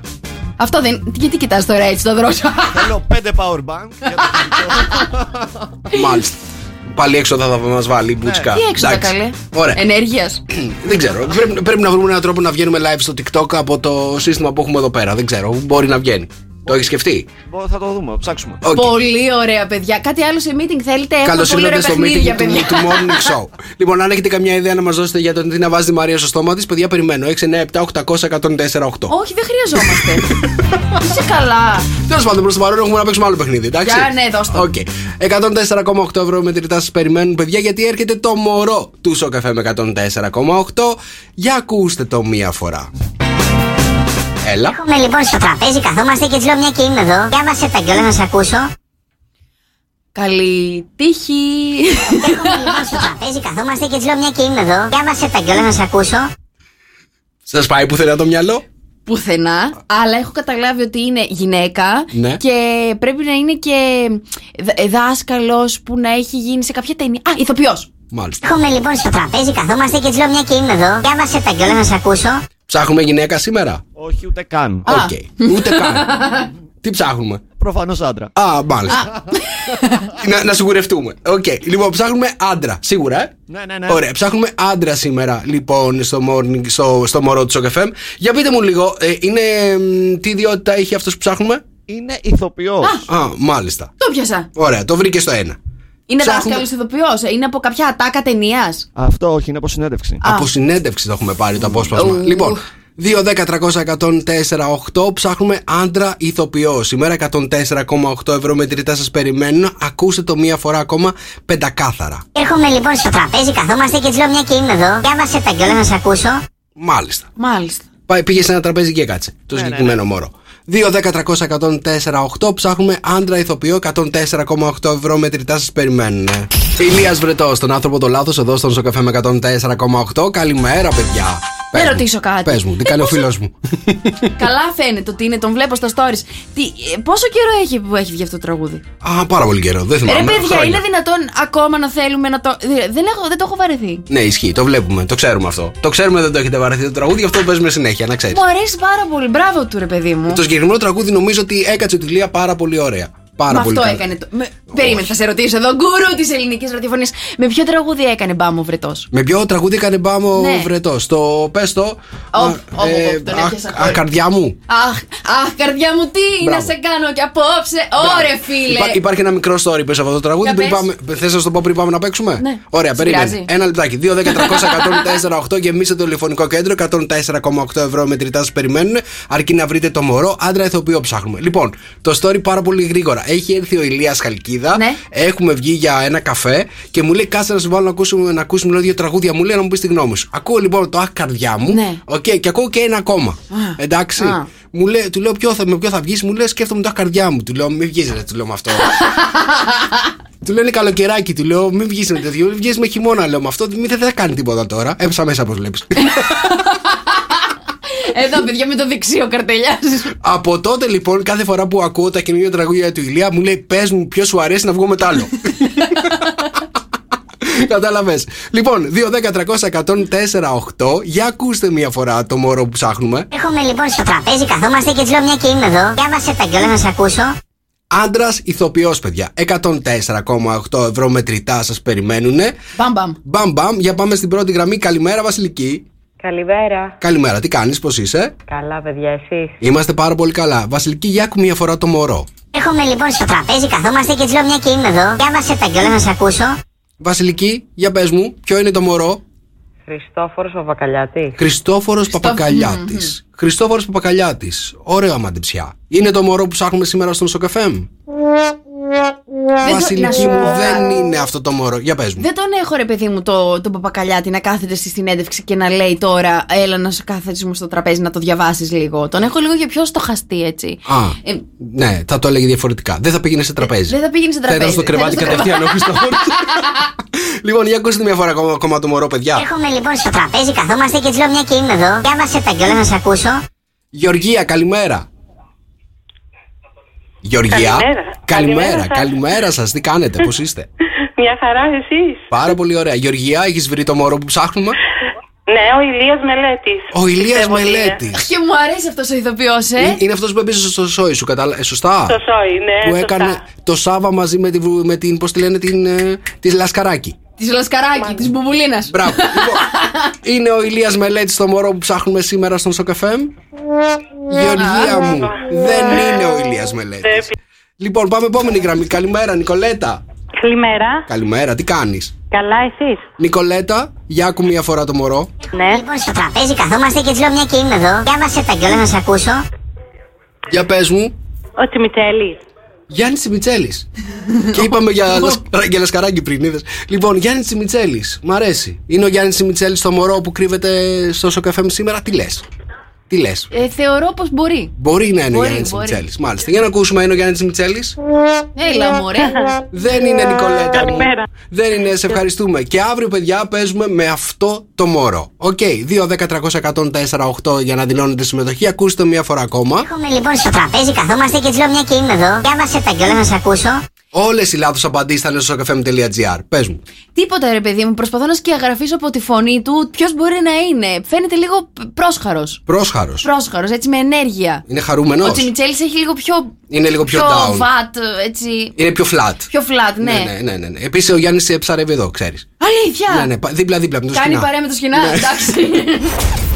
Αυτό δεν. Γιατί κοιτάς τώρα έτσι το δρόσο; Θέλω 5 power bank για το κινητό. Μάλιστα. Πάλι έξοδα θα μας βάλει η μπουτσικά. Τι έξοδα Εντάξει. καλέ; Ωραία. Ενέργειας. Δεν ξέρω. Πρέπει, πρέπει να βρούμε έναν τρόπο να βγαίνουμε live στο TikTok από το σύστημα που έχουμε εδώ πέρα. Δεν ξέρω. Μπορεί να βγαίνει. Το έχεις σκεφτεί; Μπο- Θα το δούμε, ψάξουμε. Οκ. Πολύ ωραία, παιδιά. Κάτι άλλο σε meeting θέλετε; Έχουμε Καλώς πολύ ωραία ήρθατε στο παιχνίδια, meeting του, παιδιά. του Morning Show. λοιπόν, αν έχετε καμιά ιδέα να μας δώσετε για το τι να βάζει τη Μαρία στο στόμα της, παιδιά, περιμένω. 6, 9, 7, 800, 104, 8. Όχι, δεν χρειαζόμαστε. Είσαι καλά. Τέλος πάντων, προς το παρόν έχουμε να παίξουμε άλλο παιχνίδι, εντάξει; Για, ναι, δώσ' το. Οκ. 104,8 ευρώ μετρητά σας περιμένουν, παιδιά, γιατί έρχεται το μωρό του Sok FM 104,8. Για ακούστε το μία φορά. Έλα. Έχουμε λοιπόν στο τραπέζι, καθόμαστε και τη λέω μια και είμαι εδώ. Διάβασε τα κιόλας να σε ακούσω. Καλή τύχη. Έχουμε λοιπόν στο τραπέζι, καθόμαστε και τη λέω μια και είμαι εδώ. Διάβασε τα κιόλας να σε ακούσω. Σας πάει πουθενά το μυαλό; Πουθενά, αλλά έχω καταλάβει ότι είναι γυναίκα Ναι. και πρέπει να είναι και δάσκαλος που να έχει γίνει σε κάποια ταινία. Α, ηθοποιός. Μάλιστα. Έχουμε λοιπόν στο τραπέζι, καθόμαστε και τη λέω μια και είμαι εδώ. Διάβασε τα κιόλας να σε ακούσω. Ψάχνουμε γυναίκα σήμερα; Όχι, ούτε καν. Οκ. Ούτε καν. Τι ψάχνουμε; Προφανώς άντρα. Α, μάλιστα. να, να σιγουρευτούμε. Οκ. Λοιπόν, ψάχνουμε άντρα. Σίγουρα, ε; Ναι, ναι, ναι. Ωραία, ψάχνουμε άντρα σήμερα, λοιπόν, στο, morning, στο, στο μωρό του FM. Για πείτε μου λίγο, ε, είναι. μ, τι ιδιότητα έχει αυτός που ψάχνουμε; Είναι ηθοποιός. Α, μάλιστα. Το πιάσα. Ωραία, το βρήκε στο ένα. Είναι Ψάχνουμε- δάσκαλος ηθοποιό. Είναι από κάποια ατάκα ταινίας. Αυτό όχι, είναι από συνέντευξη. Από συνέντευξη το έχουμε πάρει το απόσπασμα. Ου. Λοιπόν, 2, 10, 300, 104, 8. Ψάχνουμε άντρα ηθοποιό. Σήμερα 104,8 ευρώ μετρητά σας περιμένουν. Ακούστε το μία φορά ακόμα πεντακάθαρα. Έρχομαι λοιπόν στο τραπέζι, καθόμαστε και τη λέω μια και είμαι εδώ. Διάβασε τα κιόλα να σε ακούσω. Μάλιστα. Μάλιστα. Πάει, πήγε σε ένα τραπέζι και κάτσε. Το Ναι, συγκεκριμένο μόρο. 2, 10, 300, 104, 8. Ψάχνουμε άντρα ηθοποιό. 104,8 ευρώ μετρητά σα περιμένουν. Ηλίας Βρετός, τον άνθρωπο το λάθος εδώ στον Σοκαφέ με 104,8. Καλημέρα, παιδιά. Να ρωτήσω κάτι. Πες μου, τι κάνει ο φίλος μου. Καλά φαίνεται ότι είναι, τον βλέπω στα stories. Τι, ε, πόσο καιρό έχει που έχει βγει αυτό το τραγούδι; Α, πάρα πολύ καιρό. Δεν Ε, θυμάμαι. Ρε παιδιά, χρόνια. είναι δυνατόν ακόμα να θέλουμε να το. Δεν, έχω, δεν το έχω βαρεθεί. Ναι, ισχύει, το βλέπουμε, το ξέρουμε αυτό. Το ξέρουμε δεν το έχετε βαρεθεί το τραγούδι, γι' αυτό το παίζουμε συνέχεια, να ξέρεις. Μου αρέσει πάρα πολύ. Μπράβο του, ρε παιδί μου. Το συγκεκριμένο τραγούδι νομίζω ότι έκατσε τη Λία πάρα πολύ ωραία. Πάρα Με πολύ αυτό καλά. έκανε. Το... Με... Περίμενε, θα σε ρωτήσω εδώ. Γκουρού της ελληνικής ραδιοφωνίας. Με ποιο τραγούδι έκανε μπάμο βρετός; Με ποιο τραγούδι έκανε μπάμο Ναι. βρετός; Το πες το. Οπ, α, οπ, οπ, τον αχ, έπιασα. αχ, καρδιά μου. Αχ, αχ, καρδιά μου, τι Μπράβο. να σε κάνω και απόψε. Ωρε, φίλε. Υπά- υπάρχει ένα μικρό story πες αυτό το τραγούδι. Για Πριν πες. πάμε, θες να σου το πω πριν πάμε να παίξουμε; Ναι. Ωραία, Σε περίμενε. πειράζει. Ένα λεπτάκι. 2, 10, 300, 104, 8 γεμίστε το τηλεφωνικό κέντρο. 104,8 ευρώ μετρητά σας περιμένουν. Αρκεί να βρείτε το μωρό. Άντρα ηθοποιό ψάχνουμε. Λοιπόν, το story πάρα πολύ γρήγορα. Έχει έρθει ο Ηλίας Χαλκίδα. Ναι. Έχουμε βγει για ένα καφέ και μου λέει κάτσε να σου βάλω να ακούσουμε, να ακούσουμε δύο τραγούδια. Μου λέει να μου πεις τη γνώμη σου. Ακούω λοιπόν το αχ καρδιά μου. Ναι. Οκ, και ακούω και ένα ακόμα. Εντάξει. Α. Μου λέει, του λέω ποιο θα, με ποιο θα βγεις, μου λέει σκέφτομαι το αχ καρδιά μου. Του λέω μην βγεις, ρε, του λέω με αυτό. του λέω είναι καλοκαιράκι, του λέω μην βγεις με τέτοιο, μην βγεις με χειμώνα, λέω με αυτό. Μην δεν θα κάνει τίποτα τώρα. Έψα μέσα όπως βλέπεις. Εδώ, παιδιά, με το δεξίο καρτελιά. Από τότε λοιπόν, κάθε φορά που ακούω τα καινούργια τραγούδια του Ηλία, μου λέει πες μου ποιος σου αρέσει να βγω με τ' άλλο. Κατάλαβες. Λοιπόν, 2, 10, 300, 104, 8. Για ακούστε μία φορά το μωρό που ψάχνουμε. Έρχομαι λοιπόν στο τραπέζι, καθόμαστε και τη λέω μια και είμαι εδώ. Διάβασε τα κιόλας να σε ακούσω. Άντρας ηθοποιός, παιδιά. 104,8 ευρώ μετρητά σας περιμένουνε. Μπαμ, μπαμ. Μπαμ μπαμ, για πάμε στην πρώτη γραμμή. Καλημέρα, Βασιλική. Καλημέρα. Καλημέρα, τι κάνεις, πώς είσαι; Καλά, παιδιά, εσείς; Είμαστε πάρα πολύ καλά. Βασιλική, για άκου μία φορά το μωρό. Έρχομαι λοιπόν στο τραπέζι, καθόμαστε και τη λέω μια και είμαι εδώ. Διάβασε τα κιόλας να σε ακούσω. Βασιλική, για πες μου, ποιο είναι το μωρό; Χριστόφορος Παπακαλιάτης. Χριστόφορος Παπακαλιάτης. Χριστόφορος Παπακαλιάτης. Ωραίο αμαντεψιά. Είναι το μωρό που ψάχνουμε σήμερα στον Σοκαφέμ. Δεν το- να Βασιλική σου μου, πω δεν κάτι. είναι αυτό το μωρό. Για πες μου. Δεν τον έχω ρε παιδί μου το, τον παπακαλιάτη να κάθεται στη συνέντευξη και να λέει τώρα έλα να σε κάθεσαι στο τραπέζι να το διαβάσεις λίγο. Τον έχω λίγο για πιο στοχαστή έτσι. Α, Ε, ναι, θα το έλεγε διαφορετικά. Δεν θα πήγαινε σε τραπέζι. δεν θα πήγαινε σε Θα ήταν τραπέζι. στο κρεβάτι Θα ήταν στο κατευθείαν ο Χριστόφορο. λοιπόν, για ακούστε μια φορά ακόμα, ακόμα το μωρό, παιδιά. Έρχομαι λοιπόν στο τραπέζι, καθόμαστε και τη λέω μια και είμαι εδώ. Διάβασε τα κιόλας να σε ακούσω. Γεωργία, καλημέρα. Γεωργία. Καλημέρα. Καλημέρα, Καλημέρα σας. καλημέρα σας. Τι κάνετε, πώς είστε; Μια χαρά, εσείς; Πάρα πολύ ωραία. Γεωργία, έχεις βρει το μωρό που ψάχνουμε; Ναι, ο Ηλίας Μελέτης. Ο Ηλίας Μελέτης. Και μου αρέσει αυτός ο ηθοποιός, ε. Είναι- Είναι αυτός που έπαιζε στο σόι σου, κατάλα... ε, σωστά; Στο σόι, ναι, Που σωστά. έκανε το Σάβα μαζί με την, με την πώς τη λένε, την. ε, τη Λασκαράκη. Της Λασκαράκη, της Μπουμπουλίνας. Μπράβο. λοιπόν, είναι ο Ηλίας Μελέτης το μωρό που ψάχνουμε σήμερα στον Σοκαφέμ. Γεωργία μου, δεν είναι ο Ηλίας Μελέτης. Λοιπόν, πάμε επόμενη γραμμή. Καλημέρα, Νικολέτα. Καλημέρα. Καλημέρα, τι κάνεις; Καλά, εσείς; Νικολέτα, για άκου μία φορά το μωρό. Ναι. Λοιπόν στο τραπέζι, καθόμαστε και τη λέω μια και είμαι εδώ. Διάβασε τα κιόλας να σε ακούσω. Για πες μου, Ο Τσιμιτσέλη. Γιάννης Τσιμιτσέλης. και είπαμε για, λασκα- για λασκαράκι πριν, είδες. Λοιπόν, Γιάννης Τσιμιτσέλης. Μ' αρέσει. Είναι ο Γιάννης Τσιμιτσέλης το μωρό που κρύβεται στο Σοκαφέμ σήμερα. Τι λες; Τι λες; Ε, θεωρώ πως μπορεί. Μπορεί να είναι ο Μπορεί, Γιάννης μπορεί. Μιτσέλης. Μάλιστα. Για να ακούσουμε, είναι ο Γιάννης Μιτσέλης. Έλα, μωρέ. Δεν είναι Νικολέτα. μου. Καλημέρα. Δεν είναι, σε ευχαριστούμε. Και αύριο, παιδιά, παίζουμε με αυτό το μωρό. Οκ, 2, 10, 300, 104, 8 για να δηλώνετε συμμετοχή. Ακούστε μία φορά ακόμα. Έχουμε λοιπόν στο τραπέζι, καθόμαστε και τη λέω μια και είμαι εδώ. Διάβασε τα κιόλας να σε ακούσω. Όλες οι λάθος απαντήσεις θα είναι στο sokfm.gr. Πες μου. Τίποτα ρε παιδί μου, προσπαθώ να σκιαγραφήσω από τη φωνή του ποιο μπορεί να είναι. Φαίνεται λίγο πρόσχαρο. Πρόσχαρο. Πρόσχαρο, έτσι με ενέργεια. Είναι χαρούμενο. Ο Τσιμιτσέλη έχει λίγο πιο. Είναι λίγο πιο down. fat, έτσι. Είναι πιο flat. Πιο flat, ναι. Ναι, ναι, ναι. ναι, ναι. Επίση ο Γιάννη ψαρεύει εδώ, ξέρει. Αλήθεια! Ναι, ναι, πα- δίπλα-δίπλα με το Κάνει σκηνά. παρέα με το σκηνά, Ναι. εντάξει.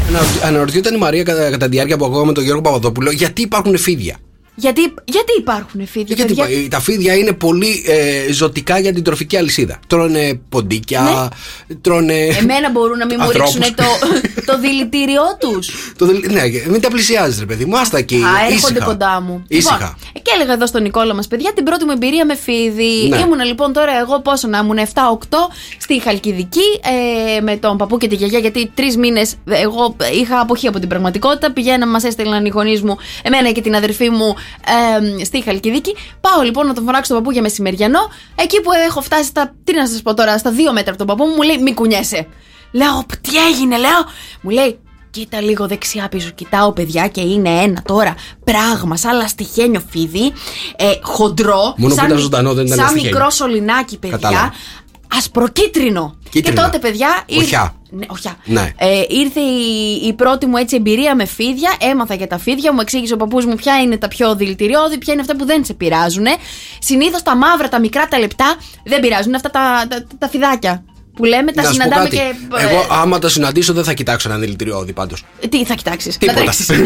Αναρωτ- Αναρωτιόταν η Μαρία κατά, κατά τη διάρκεια που ακούγαμε τον Γιώργο Παπαδόπουλο γιατί υπάρχουν φίδια. Γιατί, γιατί υπάρχουν φίδια, Γιατί παιδιά; πα- τα φίδια είναι πολύ ε, ζωτικά για την τροφική αλυσίδα. Τρώνε ποντίκια, τρώνε. Εμένα μπορούν να μην μου ανθρώπους. ρίξουν το, το δηλητήριό τους. Το δηλ- ναι, μην τα πλησιάζεις, ρε παιδί μου. Άστα εκεί. Α, έρχονται ήσυχα. κοντά μου. Ήσυχα. Λοιπόν, και έλεγα εδώ στον Νικόλα μας, παιδιά, την πρώτη μου εμπειρία με φίδι. Ναι. Ήμουνα λοιπόν τώρα εγώ πόσο να ήμουν 7-8 στη Χαλκιδική ε, με τον παππού και τη γιαγιά, γιατί τρεις μήνες εγώ είχα αποχή από την πραγματικότητα. Πηγαίναμε, μας έστελναν οι γονείς μου, εμένα και την αδερφή μου ε, στη Χαλκιδική. Πάω λοιπόν να τον φωνάξω τον παππού για μεσημεριανό. Εκεί που έχω φτάσει στα, τι να σας πω τώρα, στα δύο μέτρα από τον παππού μου, μου λέει Μη κουνιέσαι. Λέω, «Π, τι έγινε, λέω. Μου λέει, Κοίτα λίγο δεξιά πίσω. Κοιτάω, παιδιά, και είναι ένα τώρα πράγμα, σαν λαστιχένιο φίδι. Ε, χοντρό. Μόνο που σαν, ήταν ζωντανό, δεν ήταν Σαν λαστιχένιο. μικρό σωληνάκι, παιδιά. Κατάλαβα. Ασπροκίτρινο. Κίτρινο. Και τότε, παιδιά. ήρθε- Οχιά. Ναι, οχιά. Ναι. Ε, ήρθε η, η πρώτη μου έτσι εμπειρία με φίδια. Έμαθα για τα φίδια. Μου εξήγησε ο παππούς μου ποια είναι τα πιο δηλητηριώδη, ποια είναι αυτά που δεν σε πειράζουν. Συνήθως τα μαύρα, τα μικρά, τα λεπτά δεν πειράζουν. Αυτά τα, τα, τα φιδάκια που λέμε, τα Να σου πω συναντάμε κάτι. και. ε, Εγώ, άμα τα συναντήσω, δεν θα κοιτάξω έναν δηλητηριώδη πάντως. Τι θα κοιτάξεις, Τίποτα. να τρέξει.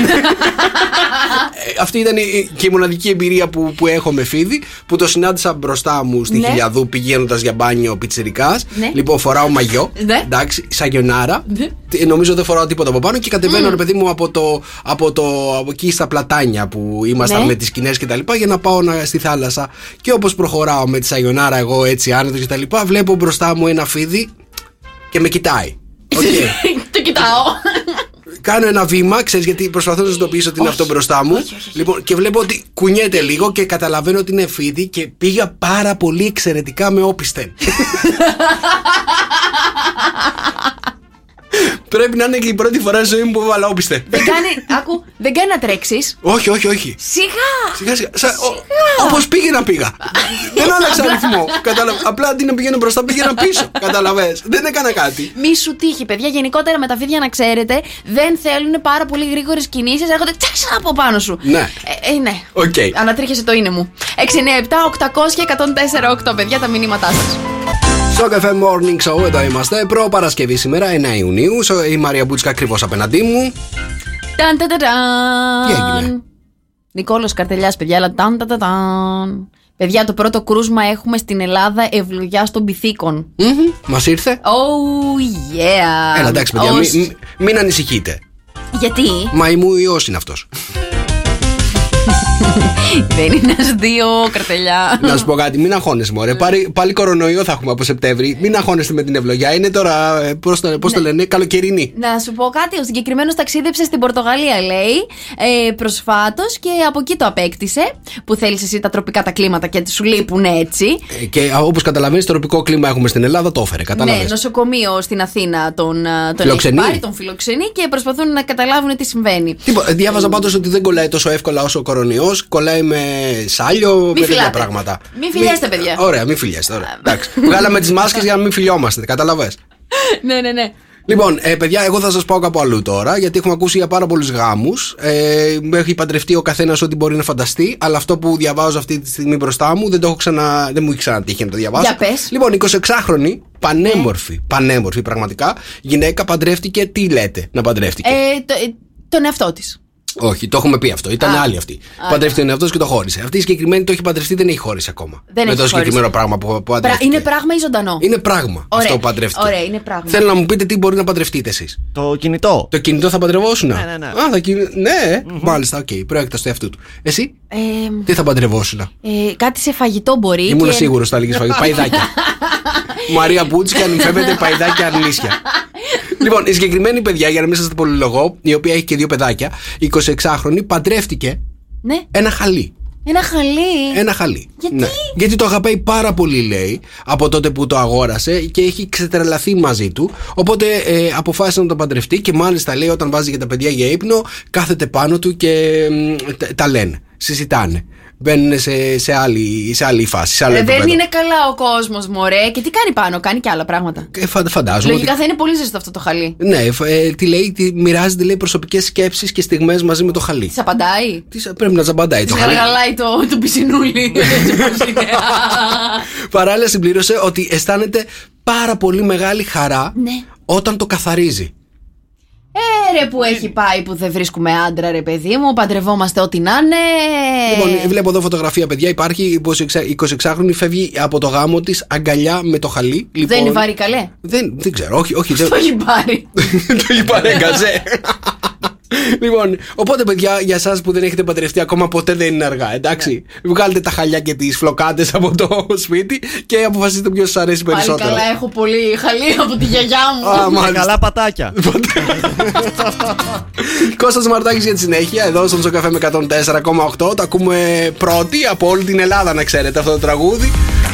Ε, αυτή ήταν η, και η μοναδική εμπειρία που, που έχω με φίδι, που το συνάντησα μπροστά μου στη Ναι. Χιλιαδού πηγαίνοντας για μπάνιο πιτσιρικάς. Ναι. Λοιπόν, φοράω μαγιό. Ναι. Εντάξει, σαγιονάρα. Ναι. Τι- Νομίζω δεν φοράω τίποτα από πάνω και κατεβαίνω, ρε παιδί μου, από, το, από, το, από εκεί στα πλατάνια που ήμασταν Ναι. με τις σκηνές και τα λοιπά για να πάω να, στη θάλασσα. Και όπως προχωράω με τη σαγιονάρα, εγώ έτσι άνετος και τα λοιπά, βλέπω μπροστά μου ένα φίδι και με κοιτάει. Οκ. Το κοιτάω. Κάνω ένα βήμα, ξέρεις, γιατί προσπαθώ να συνειδητοποιήσω ότι είναι αυτό μπροστά μου. Λοιπόν, και βλέπω ότι κουνιέται λίγο και καταλαβαίνω ότι είναι φίδι και πήγα πάρα πολύ εξαιρετικά με όπισθεν. Πρέπει να είναι και η πρώτη φορά στη ζωή μου που έβαλα όπισθεν. δεν κάνει. Άκου, δεν κάνει να τρέξεις. όχι, όχι, όχι. Σιγά! Σιγά σιγά. Όπως πήγαινα πήγα. Δεν άλλαξα αριθμό. Κατάλαβα. Απλά αντί να πηγαίνω μπροστά πήγαινα πίσω. Κατάλαβες. Δεν έκανα κάτι. Μη σου τύχει, παιδιά. Γενικότερα με τα φίδια να ξέρετε, δεν θέλουν πάρα πολύ γρήγορες κινήσεις. Έρχονται τσάξα από πάνω σου. Ναι. Ε, ε, ναι. Οκ. Ανατρίχιασε το είναι μου. 697-800-1048, παιδιά, τα μηνύματά σας. Στο Sok FM Morning Show εδώ είμαστε. Προ Παρασκευή σήμερα, 9 Ιουνίου. Σο- Η Μαρία Μπούτσικα ακριβώς απέναντί μου. Ταν, ταν, ταν, ταν. Τι έγινε; Νικόλος Καρτελιάς, παιδιά, αλλά ταν, ταν, ταν, ταν. Παιδιά, το πρώτο κρούσμα έχουμε στην Ελλάδα ευλογιά των πυθίκων. Μας ήρθε; Oh yeah! Έλα, εντάξει, παιδιά, Ως- μην, μην- μην ανησυχείτε. Γιατί; Μα μου ιό είναι αυτός. δεν είναι αστείο, καρτελιά. Να σου πω κάτι, μην αγχώνεσαι, μωρέ. Πάλι, πάλι κορονοϊό θα έχουμε από Σεπτέμβρη. Μην αγχώνεστε με την ευλογιά. Είναι τώρα, πώς το, πώς το λένε, καλοκαιρινή. Να σου πω κάτι, ο συγκεκριμένος ταξίδεψε στην Πορτογαλία, λέει, ε, προσφάτως και από εκεί το απέκτησε. Που θέλεις εσύ τα τροπικά τα κλίματα και σου λείπουν έτσι. Ε, Και όπως καταλαβαίνεις, τροπικό κλίμα έχουμε στην Ελλάδα, το έφερε. Κατάλαβες. Ναι, νοσοκομείο στην Αθήνα τον, α, τον Φιλοξενεί. έχει πάρει, τον φιλοξενεί και προσπαθούν να καταλάβουν τι συμβαίνει. Τίποτα, διάβαζα πάντως ότι δεν κολλάει τόσο εύκολα όσο ο κορονοϊό. Κολλάει με σάλιο, με τέτοια φυλάτε. πράγματα. Μην φιλιάστε, παιδιά. Ωραία, μην φιλιάστε. Ωραία. Εντάξει. Βγάλαμε τις μάσκες για να μην φιλιόμαστε. Κατάλαβε. ναι, ναι, ναι. Λοιπόν, ε, παιδιά, εγώ θα σας πάω κάπου αλλού τώρα, γιατί έχουμε ακούσει για πάρα πολλούς γάμους. Ε, έχει παντρευτεί ο καθένας ό,τι μπορεί να φανταστεί, αλλά αυτό που διαβάζω αυτή τη στιγμή μπροστά μου δεν, το έχω ξανα, δεν μου έχει ξανατύχει να το διαβάσω. Για πες. Λοιπόν, 26χρονη, πανέμορφη, πανέμορφη πραγματικά, γυναίκα παντρεύτηκε. Τι λέτε να παντρεύτηκε; Ε, το, ε, τον εαυτό της. Όχι, το έχουμε πει αυτό. Ήταν Α. άλλη αυτή. Α, Παντρεύτηκε τον εαυτό της και το χώρισε. Αυτή η συγκεκριμένη το έχει παντρευτεί, δεν έχει χωρίσει ακόμα. Δεν με έχει το συγκεκριμένο χωρίσει. πράγμα που, που παντρεύτηκε. Είναι πράγμα ή ζωντανό; Είναι πράγμα Ωραία. αυτό που παντρεύτηκε. Ωραία, είναι πράγμα. Θέλω να μου πείτε τι μπορεί να παντρευτείτε εσείς. Το κινητό. Το κινητό θα παντρευόσουν; Ναι, ναι, ναι. Α, θα κινη... ναι μάλιστα, οκ. Προέκταση του εαυτού του. Εσύ, Ε, τι θα παντρευόσουν; ε, κάτι σε φαγητό μπορεί. Ήμουν και... σίγουρος θα λέγει φαγητό. Παϊδάκια. Μαρία Μπούτσικα, νυμφεύεται παϊδάκια αρνίσια. Λοιπόν, η συγκεκριμένη παιδιά, για να μην σας το πολυλογώ, η οποία έχει και δύο παιδάκια, 26χρονη, παντρεύτηκε Ναι, ένα χαλί. ένα χαλί. Ένα χαλί. Γιατί; Ναι. Γιατί το αγαπάει πάρα πολύ, λέει, από τότε που το αγόρασε και έχει ξετρελαθεί μαζί του. Οπότε ε, αποφάσισε να το παντρευτεί και μάλιστα λέει όταν βάζει και τα παιδιά για ύπνο, κάθεται πάνω του και μ, τα, τα λένε. Συζητάνε. Μπαίνουν σε, σε, άλλη, σε άλλη φάση. Σε άλλο Ε, δεν επίπεδο. είναι καλά ο κόσμος, μωρέ. Και τι κάνει πάνω, κάνει και άλλα πράγματα. Ε, φα- φαντάζομαι. Λογικά ότι- θα είναι πολύ ζεστό αυτό το χαλί. Ναι, φ- ε, τι λέει, τι, μοιράζεται λέει προσωπικές σκέψεις και στιγμές μαζί με το χαλί. Τη απαντάει. Τις, πρέπει να τσαμπαντάει το Τη χαλί. γαργαλάει το, το πισινούλι. Έτσι όπως είναι. Παράλληλα συμπλήρωσε ότι αισθάνεται πάρα πολύ μεγάλη χαρά Ναι. όταν το καθαρίζει. Ε, ρε που έχει πάει που δεν βρίσκουμε άντρα, ρε παιδί μου. Παντρευόμαστε ό,τι να είναι. Λοιπόν, βλέπω εδώ φωτογραφία, παιδιά. Υπάρχει η 26χρονη, φεύγει από το γάμο της αγκαλιά με το χαλί. Λοιπόν, Δεν είναι βαρύ καλέ. Δεν, δεν ξέρω, όχι, όχι. δεν- Το έχει πάρει. το έχει πάρει γκαζέ. λοιπόν, οπότε παιδιά, για εσάς που δεν έχετε παντρευτεί ακόμα, ποτέ δεν είναι αργά, εντάξει; Βγάλετε τα χαλιά και τις φλοκάτες από το σπίτι και αποφασίστε ποιος σας αρέσει Πάλι περισσότερο. καλά, έχω πολύ χαλί από τη γιαγιά μου. Α, Με μάλιστα. καλά πατάκια. Κώστας Μαρτάκης για τη συνέχεια εδώ στον Σοκαφέ με 104,8 το ακούμε πρώτοι από όλη την Ελλάδα να ξέρετε αυτό το τραγούδι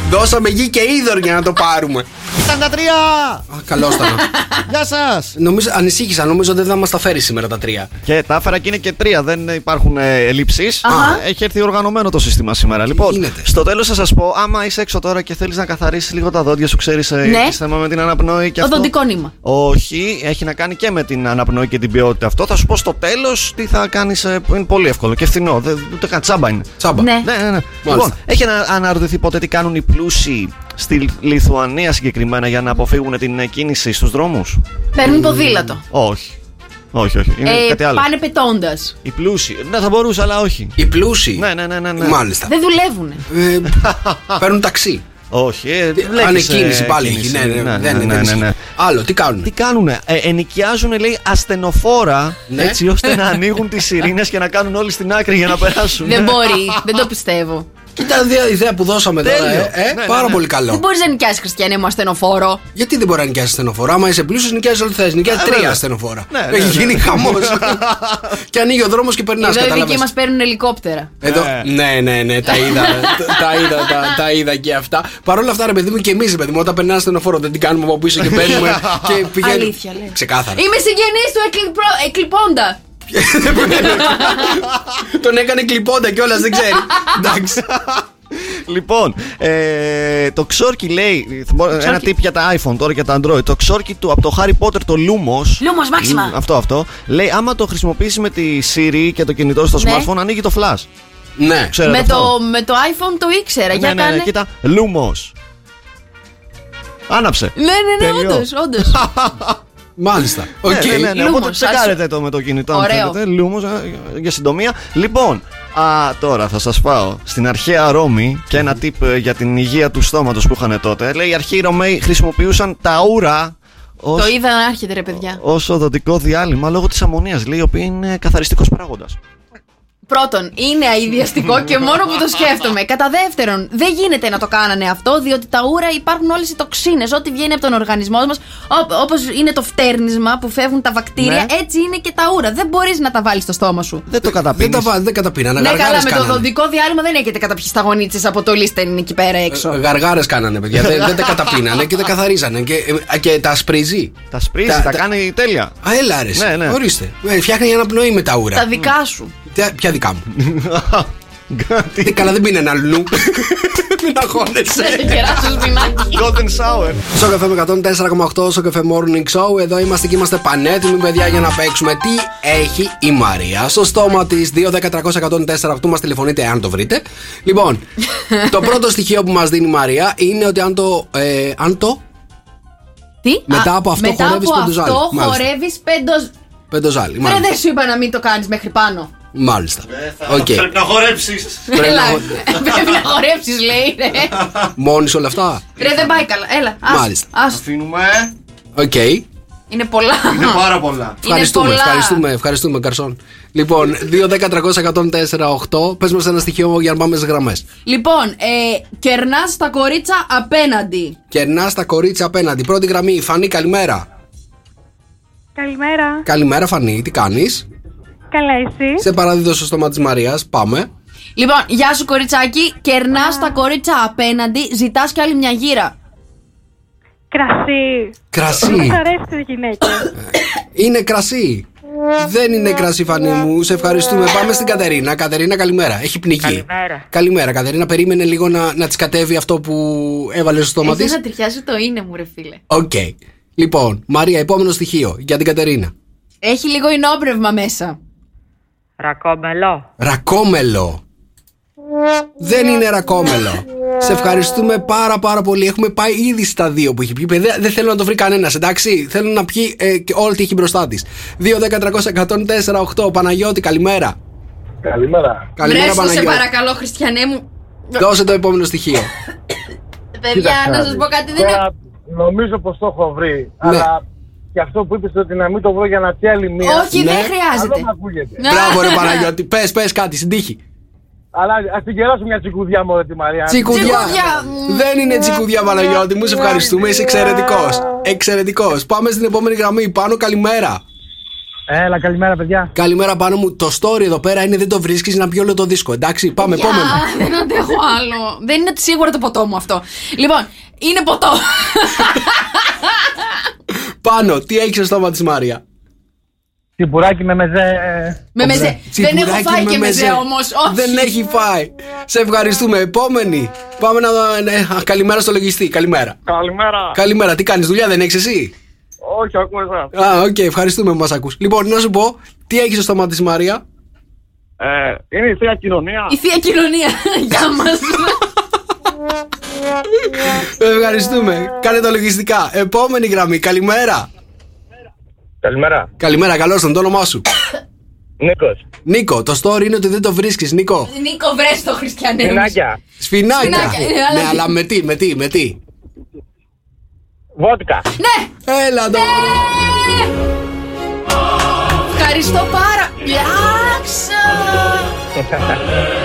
δώσαμε γη και είδωρ για να το πάρουμε Ήταν τα τρία! Α, καλώς ήταν Γεια σας! Νομίζω, ανησύχησα, νομίζω δεν θα μας τα φέρει σήμερα τα τρία Και τα έφερα και είναι και τρία, δεν υπάρχουν ε, ελλείψεις. Αχα. Έχει έρθει οργανωμένο το σύστημα σήμερα. Λοιπόν, γίνεται; στο τέλος θα σας πω, άμα είσαι έξω τώρα και θέλεις να καθαρίσεις λίγο τα δόντια σου, ξέρεις Ναι. ναι. θέμα με την αναπνοή και Το αυτό. δοντικό νήμα. Όχι, έχει να κάνει και με την αναπνοή και την ποιότητα αυτό. Θα σου πω στο τέλος τι θα κάνεις. Είναι πολύ εύκολο και φθηνό. Δεν, ούτε καν τσάμπα είναι. Τσάμπα Ναι. Ναι, ναι, ναι. Λοιπόν, έχει να αναρωτηθεί ποτέ τι κάνουν οι πλούσιοι στη Λιθουανία συγκεκριμένα για να αποφύγουν την ε, κίνηση στους δρόμους; Παίρνουν ποδήλατο. Όχι. Όχι, όχι. Είναι Ε, κάτι άλλο. πάνε πετώντας. Οι πλούσιοι. Ναι, θα μπορούσε, αλλά όχι. Οι πλούσιοι; Ναι, ναι, ναι, ναι. ναι. Μάλιστα Δεν δουλεύουν. ε, Παίρνουν ταξί Όχι, ε, βλέπεις, Ανεκκίνηση ε, πάλι έχει κίνηση. ναι, ναι, Ναι, δεν ναι, είναι, ναι, δεν ναι. ισχύει. Άλλο, τι κάνουν Τι κάνουνε, ε, ενοικιάζουν λέει ασθενοφόρα Ναι. έτσι ώστε να ανοίγουν τις σιρήνες και να κάνουν όλοι στην άκρη για να περάσουν. Δεν μπορεί. Δεν το πιστεύω. Κοίτα ιδέα, ιδέα που δώσαμε τώρα Τέλειο. ε, ε, Ναι, ναι, Πάρα ναι. πολύ καλό Δεν μπορείς να νοικιάσεις χριστιανέ μου ασθενοφόρο. Γιατί δεν μπορεί να νοικιάσεις στενοφόρα. Άμα είσαι πλούσιος, νοικιάζεις ό,τι θες. Νοικιάζει Ε, τρία βέβαια. στενοφόρα. Ναι, ναι, Έχει ναι. γίνει χαμός. και ανοίγει ο δρόμος και περνάς. Εδώ οι δικοί μας παίρνουν ελικόπτερα. Εδώ, Ε. ναι, ναι, ναι, τα είδα, τα, τα είδα, τα, τα είδα και αυτά. Παρ' όλα αυτά, ρε παιδί μου, και εμείς, παιδί μου, όταν περνά στενοφόρο, δεν την κάνουμε από πίσω και παίρνουμε και πηγαίνουμε. Αλήθεια, λες. Ξεκάθαρα. Είμαι συγγενής του εκλειπρο- εκλειπώντα. Τον έκανε κλειπώντα κιόλας, δεν ξέρει. Εντάξει. Λοιπόν, ε, το ξόρκι λέει. Ένα tip για τα iPhone τώρα για τα Android. Το ξόρκι του από το Harry Potter, το Lumos. Lumos Maxima. Αυτό, αυτό. Λέει άμα το χρησιμοποιήσεις με τη Siri και το κινητό στο Ναι. smartphone, ανοίγει το flash. Ναι. Ξέρετε Με αυτό; το, με το iPhone το ήξερα. Ναι, Για ναι, κάνε. ναι, κοίτα. Lumos. Άναψε. Ναι, ναι, ναι, Τελειώ. όντως, όντως. Μάλιστα. Οκ. Ναι, ναι, ναι, ναι. Lumos, Οπότε ας- τσεκάρετε το με το κινητό. αν Ωραίο. θέλετε. Lumos, ε, για συντομία. Λοιπόν, α, τώρα θα σας πάω στην αρχαία Ρώμη και ένα tip ε, για την υγεία του στόματος που είχαν τότε. Λέει οι αρχαίοι Ρωμαίοι χρησιμοποιούσαν τα ούρα ως, Το είδα να έρχεται, ρε παιδιά. ως οδοντικό διάλειμμα λόγω της αμμονίας. Λέει, η οποία είναι καθαριστικός παράγοντας. Πρώτον, είναι αειδιαστικό και μόνο που το σκέφτομαι. Κατά δεύτερον, δεν γίνεται να το κάνανε αυτό, διότι τα ούρα υπάρχουν όλες οι τοξίνες. Ό,τι βγαίνει από τον οργανισμό μας, όπως είναι το φτέρνισμα που φεύγουν τα βακτήρια, Ναι. έτσι είναι και τα ούρα. Δεν μπορείς να τα βάλεις στο στόμα σου. Δεν το Δεν καταπίνεις. τα βά- δεν καταπίνανε. Ναι, καλά, Γαργάρες με το κάνανε. δοντικό διάλειμμα δεν έχετε καταπιεί στα γονίτσε από το λίστεν εκεί πέρα έξω. Γαργάρες κάνανε, παιδιά. δεν, δεν τα καταπίνανε και τα καθαρίζανε. Και, ε, και τα σπρίζει. Τα σπρίζει, Τα- τα, τα- κάνει τέλεια. Α, έλα, ρε. Ναι, ναι. Ορίστε. Ε, φτιάχνει αναπνοή με τα ούρα. Τα δικά σου. Ποια- Ποια δικά μου. Κάτι. Ε, καλά, δεν πίνει αλλού. Μην αγχώνεσαι. Δεν κεράσω σπινάκι. Golden Shower. Στο καφέ με 104,8 στο καφέ Morning Show. Εδώ είμαστε και είμαστε πανέτοιμοι, παιδιά, για να παίξουμε. Τι έχει η Μαρία στο στόμα της; 2-10-300-104,8 μας τηλεφωνείτε αν το βρείτε. Λοιπόν, το πρώτο στοιχείο που μας δίνει η Μαρία είναι ότι αν το. Ε, αν το. Τι; Μετά Α, από αυτό μετά χορεύεις από πεντοζάλι. αυτό Μάλιστα. χορεύεις πεντοζάλι. Πεντοζάλι. Ρε, Μάλιστα. δεν σου είπα να μην το κάνεις μέχρι πάνω. Μάλιστα. Οκ. να χορέψεις. Πρέπει Έλα, να χω- πρέπει να χορέψεις, λέει. Ρε. Μόνη όλα αυτά; Ρε, δεν πάει καλά. Έλα, ας, Μάλιστα. ας. Αφήνουμε. Οκ. Είναι πολλά. Είναι πάρα πολλά. Ευχαριστούμε, πολλά. ευχαριστούμε, ευχαριστούμε, Καρσόν. Λοιπόν, 2-10-300-104-8. Πες μας ένα στοιχείο για να πάμε στις γραμμές. Λοιπόν, ε, κερνάς τα κορίτσα απέναντι. Κερνάς τα κορίτσια απέναντι. Πρώτη γραμμή, Φανή, καλημέρα. Καλημέρα. Καλημέρα, Φανή, τι κάνεις; Καλά, εσύ. Σε παραδίδω στο στόμα της Μαρίας. Πάμε. Λοιπόν, γεια σου κοριτσάκι. Κερνάς τα κορίτσα απέναντι, ζητάς κι άλλη μια γύρα. Κρασί. Κρασί. Μου αρέσει τις γυναίκες. Είναι κρασί. Δεν είναι κρασί, Φανή μου. Σε ευχαριστούμε. Πάμε στην Κατερίνα. Κατερίνα, καλημέρα. Έχει πνιγεί. Καλημέρα. Καλημέρα, Κατερίνα. Περίμενε λίγο να, να της κατέβει αυτό που έβαλες στο στόμα της. Εσύ να τριχιάσει το είναι μου, ρε φίλε. Οκ. Λοιπόν, Μαρία, επόμενο στοιχείο για την Κατερίνα. Έχει λίγο οινόπνευμα μέσα. Ρακόμελο. Ρακόμελο. Δεν είναι ρακόμελο. Σε ευχαριστούμε πάρα πάρα πολύ. Έχουμε πάει ήδη στα δύο που έχει πει. Παιδιά, δεν θέλω να το βρει κανένας, εντάξει; Θέλω να πιει ε, και ό,τι έχει μπροστά της. 2-10-300-104-8. Παναγιώτη, καλημέρα. Καλημέρα. Καλημέρα, Βρέσω, σε Παναγιώτη. παρακαλώ, Χριστιανέ μου. Δώσε το επόμενο στοιχείο. Παιδιά, να σας πω κάτι. Δεν είναι... Τώρα νομίζω πως το έχω βρει. Ναι. Αλλά και αυτό που είπες ότι να μην το βρω για να πιει άλλη μία. Όχι, δεν Ναι. χρειάζεται. Καλό μ' ακούγεται. Μπράβο, ρε Παναγιώτη. Πες, πες κάτι, στην τύχη. Αλλά ας την κεράσω μια τσικουδιά μου, ρε τη Μαρία. Τσικουδιά. Τσικουδιά. Δεν είναι τσικουδιά, Παναγιώτη. Μου σε ευχαριστούμε. Είσαι εξαιρετικός. Εξαιρετικός. Πάμε στην επόμενη γραμμή. Πάνω, καλημέρα. Έλα, καλημέρα, παιδιά. Καλημέρα πάνω μου. Το story εδώ πέρα είναι δεν το βρίσκεις να πιει όλο το δίσκο. Εντάξει, πάμε, επόμενο. Α, δεν αντέχω άλλο. Δεν είναι σίγουρα το ποτό μου αυτό. Λοιπόν, είναι ποτό. Πάνω, τι έχεις στο στόμα της Μάρια; Τσιμπουράκι με μεζέ. ε, Με μεζέ. Δεν έχω Τσιμπουράκι φάει με και μεζέ μεζέ. όμως. Δεν έχει φάει. Σε ευχαριστούμε. Επόμενη. Πάμε να δω. ναι, α, καλημέρα στο λογιστή. Καλημέρα. Καλημέρα. Καλημέρα. Τι κάνεις, δουλειά δεν έχεις εσύ; Όχι, ακούω εσάς. Α, οκ, ευχαριστούμε που μας ακούς. Λοιπόν, να σου πω, τι έχει στο στόμα της η Μαρία; Ε, είναι η θεία κοινωνία. Η θεία κοινωνία. Γεια μας. Ευχαριστούμε. Κάνε το λογιστικά. Επόμενη γραμμή. Καλημέρα. Καλημέρα. Καλημέρα, καλώς τον το όνομά σου. Νίκος. Νίκο, το story είναι ότι δεν το βρίσκεις, Νίκο. Νίκο, βρες το Χριστιανέ. μου. Πινάκια. Σφινάκια. Σφινάκια, ε, αλλά Ναι, τι- αλλά με τι, με τι, με τι. Βότκα. Ναι! Έλα το. Ευχαριστώ πάρα. Λάξα!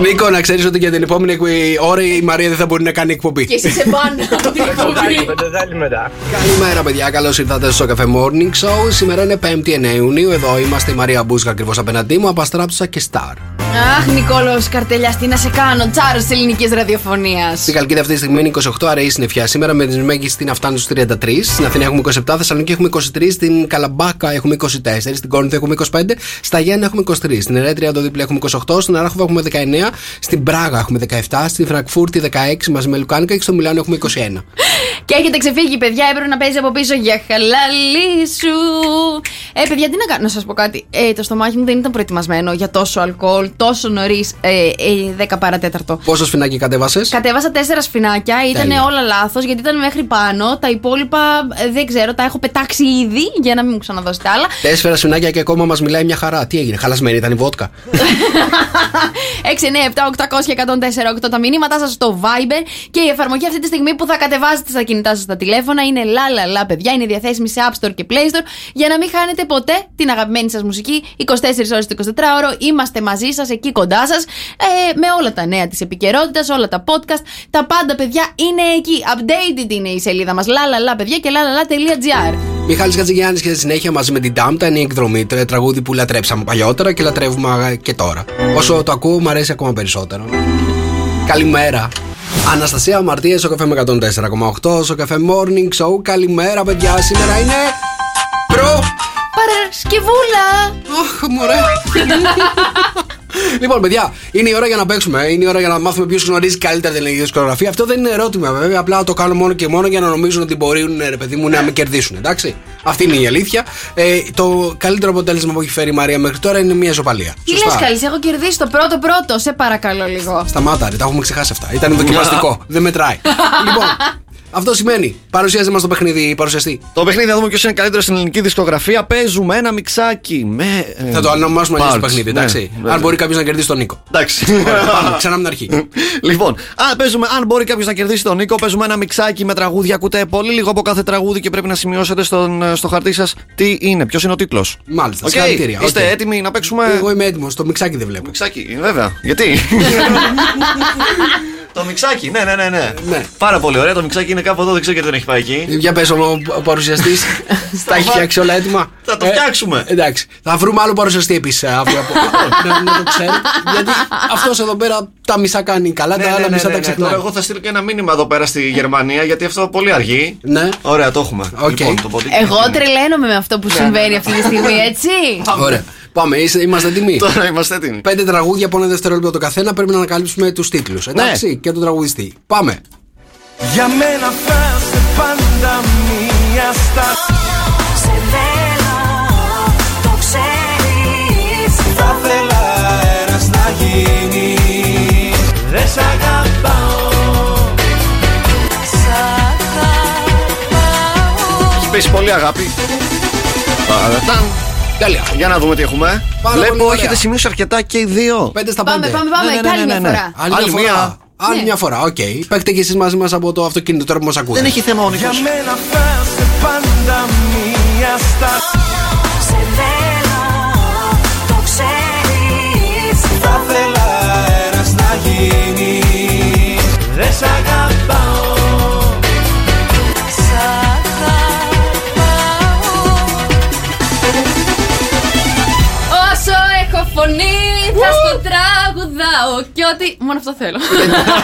Νίκο, να ξέρεις ότι για την επόμενη εκπομπή- ώρα η Μαρία δεν θα μπορεί να κάνει εκπομπή. Και εσύ σε πάνω από την εκπομπή. Πεντεζάλι μετά. Καλημέρα, παιδιά. Καλώς ήρθατε στο Cafe Morning Show. Σήμερα είναι 5η 9 Ιουνίου. Εδώ είμαστε η Μαρία Μπούσκα ακριβώς απέναντί μου. Απαστράψα και Star. Αχ, Νικόλος Καρτελιά, τι να σε κάνω. Τσάρος της ελληνικής ραδιοφωνίας. Στην Καλκίδα αυτή τη στιγμή είναι 28, άρα η συννεφιά. Σήμερα με τις μέγιστη να φτάνουν στους 33. Στην Αθήνα έχουμε 27, Θεσσαλονίκη έχουμε 23, στην Καλαμπάκα έχουμε 24, στην Κόρινθο έχουμε 25, στα Γιάννα έχουμε 23, στην Ερέτρια το δίπλα έχουμε 28, στην Αράχοβα έχουμε 19, στην Πράγα έχουμε 17, στην Φραγκφούρτη 16 μαζί με Λουκάνικα και στο Μιλάνο έχουμε 21. Και έχετε ξεφύγει, παιδιά. Έπρεπε να παίζει από πίσω για χαλαλή σου. Ε, παιδιά, τι να κάνω, να σας πω κάτι. Ε, το στομάχι μου δεν ήταν προετοιμασμένο για τόσο αλκοόλ, τόσο νωρίς, ε, ε, 10 παρατέταρτο. Πόσο σφινάκι κατέβασες; Κατέβασα τέσσερα σφινάκια, ήταν Τέλεια. όλα λάθος γιατί ήταν μέχρι πάνω. Τα υπόλοιπα ε, δεν ξέρω, τα έχω πετάξει ήδη για να μην μου ξαναδώσετε άλλα. Τέσσερα σφινάκια και ακόμα μας μιλάει μια χαρά. Τι έγινε, χαλασμένη ήταν η βότκα; 697-800-1048 τα μηνύματά σας στο Viber και η εφαρμογή αυτή τη στιγμή που θα κατεβάζετε στα κινητά σας τα τηλέφωνα είναι La La La, παιδιά. Είναι διαθέσιμη σε App Store και Play Store για να μην χάνετε ποτέ την αγαπημένη σας μουσική 24 ώρες το 24ωρο. Είμαστε μαζί σας εκεί κοντά σας ε, με όλα τα νέα της επικαιρότητας, όλα τα podcast. Τα πάντα, παιδιά, είναι εκεί. Updated είναι η σελίδα μας. La La La, παιδιά και lalala.gr. Μιχάλης Χατζηγιάννης και στη συνέχεια μαζί με την Ντάμπτα είναι η εκδρομή, το τραγούδι που λατρέψαμε παλιότερα και λατρεύουμε και τώρα. Όσο το ακούω, μου αρέσει ακόμα περισσότερο. Καλημέρα. Αναστασία Μαρτία στο καφέ με 104,8 στο καφέ Morning Show. Καλημέρα, παιδιά. Σήμερα είναι. Προ. Παρασκευούλα! Αχ, μωρέ. λοιπόν, παιδιά, είναι η ώρα για να παίξουμε. Είναι η ώρα για να μάθουμε ποιος γνωρίζει καλύτερα την ελληνική δισκογραφία. Αυτό δεν είναι ερώτημα, βέβαια. Απλά το κάνω μόνο και μόνο για να νομίζουν ότι μπορούν, ρε παιδί μου, να με κερδίσουν. Εντάξει. Αυτή είναι η αλήθεια. Ε, το καλύτερο αποτέλεσμα που έχει φέρει η Μαρία μέχρι τώρα είναι μια ζωπαλία. Τι λες, καλής, έχω κερδίσει το πρώτο πρώτο. Σε παρακαλώ λίγο. Σταμάτα, ρε, τα έχουμε ξεχάσει αυτά. Ήταν δοκιμαστικό. δεν μετράει. λοιπόν, αυτό σημαίνει. Παρουσιάζει μας το παιχνίδι, παρουσιαστή. Το παιχνίδι να δούμε ποιος είναι καλύτερος στην ελληνική δισκογραφία. Παίζουμε ένα μιξάκι με. ε, Θα το ονομάσουμε αλλιώ το parts. παιχνίδι, Ναι, εντάξει. βέβαια. Αν μπορεί κάποιος να κερδίσει τον Νίκο. Εντάξει. Ωραία, πάμε, ξανά από την αρχή. λοιπόν, αν, παίζουμε, αν μπορεί κάποιος να κερδίσει τον Νίκο, παίζουμε ένα μιξάκι με τραγούδια. Ακούτε πολύ λίγο από κάθε τραγούδι και πρέπει να σημειώσετε στον, στο χαρτί σας τι είναι, ποιος είναι ο τίτλος. Μάλιστα, Οκ, συγχαρητήρια. Είστε Οκ. έτοιμοι να παίξουμε; Εγώ είμαι έτοιμος. Το μιξάκι δεν βλέπω. Μιξάκι, βέβαια. Γιατί; Το μιξάκι, ναι, ναι, ναι, ναι. Ναι. Πάρα πολύ ωραία. Το μιξάκι είναι κάπου εδώ, δεν ξέρω γιατί δεν έχει πάει εκεί. Για πες ο, ο παρουσιαστής. Τα έχει φτιάξει όλα έτοιμα; Θα το Ε, φτιάξουμε. εντάξει. Θα βρούμε άλλο παρουσιαστή επίσης αύριο. από- να, να το ξέρει. Γιατί αυτός εδώ πέρα τα μισά κάνει καλά, Ναι, τα ναι, άλλα ναι, μισά ναι, τα ναι. ξεχνάει. Τώρα εγώ θα στείλω και ένα μήνυμα εδώ πέρα στη Γερμανία γιατί αυτό πολύ αργεί. Ναι. Ωραία, το έχουμε. Οκ. Λοιπόν, το ποντίκι Εγώ είναι. τρελαίνομαι με αυτό που συμβαίνει αυτή τη στιγμή, έτσι. Ωραία. Πάμε, είστε- είμαστε έτοιμοι; Τώρα είμαστε έτοιμοι. Πέντε τραγούδια από ένα δευτερόλεπτο το καθένα πρέπει να ανακαλύψουμε τους τίτλους. Εντάξει, και τον τραγουδιστή. Πάμε. Για μένα θα είσαι πάντα μία στάση Σε θέλω, το ξέρεις Θα θέλα αέρας να γίνεις Δεν σ' αγαπάω Σ' αγαπάω Έχεις πέσει πολύ αγάπη. Παρατάν. Τέλεια. Για να δούμε τι έχουμε. Πάρα πολύ Βλέπω ωραία. έχετε σημειώσει αρκετά και οι δύο. Πέντε στα Πάμε, πέντε. πάμε, πάμε. Ναι, ναι, Και άλλη ναι, μια ναι, ναι. φορά. Άλλη, Άλλη μια μία. φορά. Άλλη Ναι. μια φορά, οκ. Παίχτε και εσείς μαζί μας από το αυτοκίνητο τώρα που μας ακούτε. Δεν έχει θέμα ο Για Νίκος. μένα θα είσαι πάντα μία στάση τραγουδάω. Και ό,τι. Μόνο αυτό θέλω.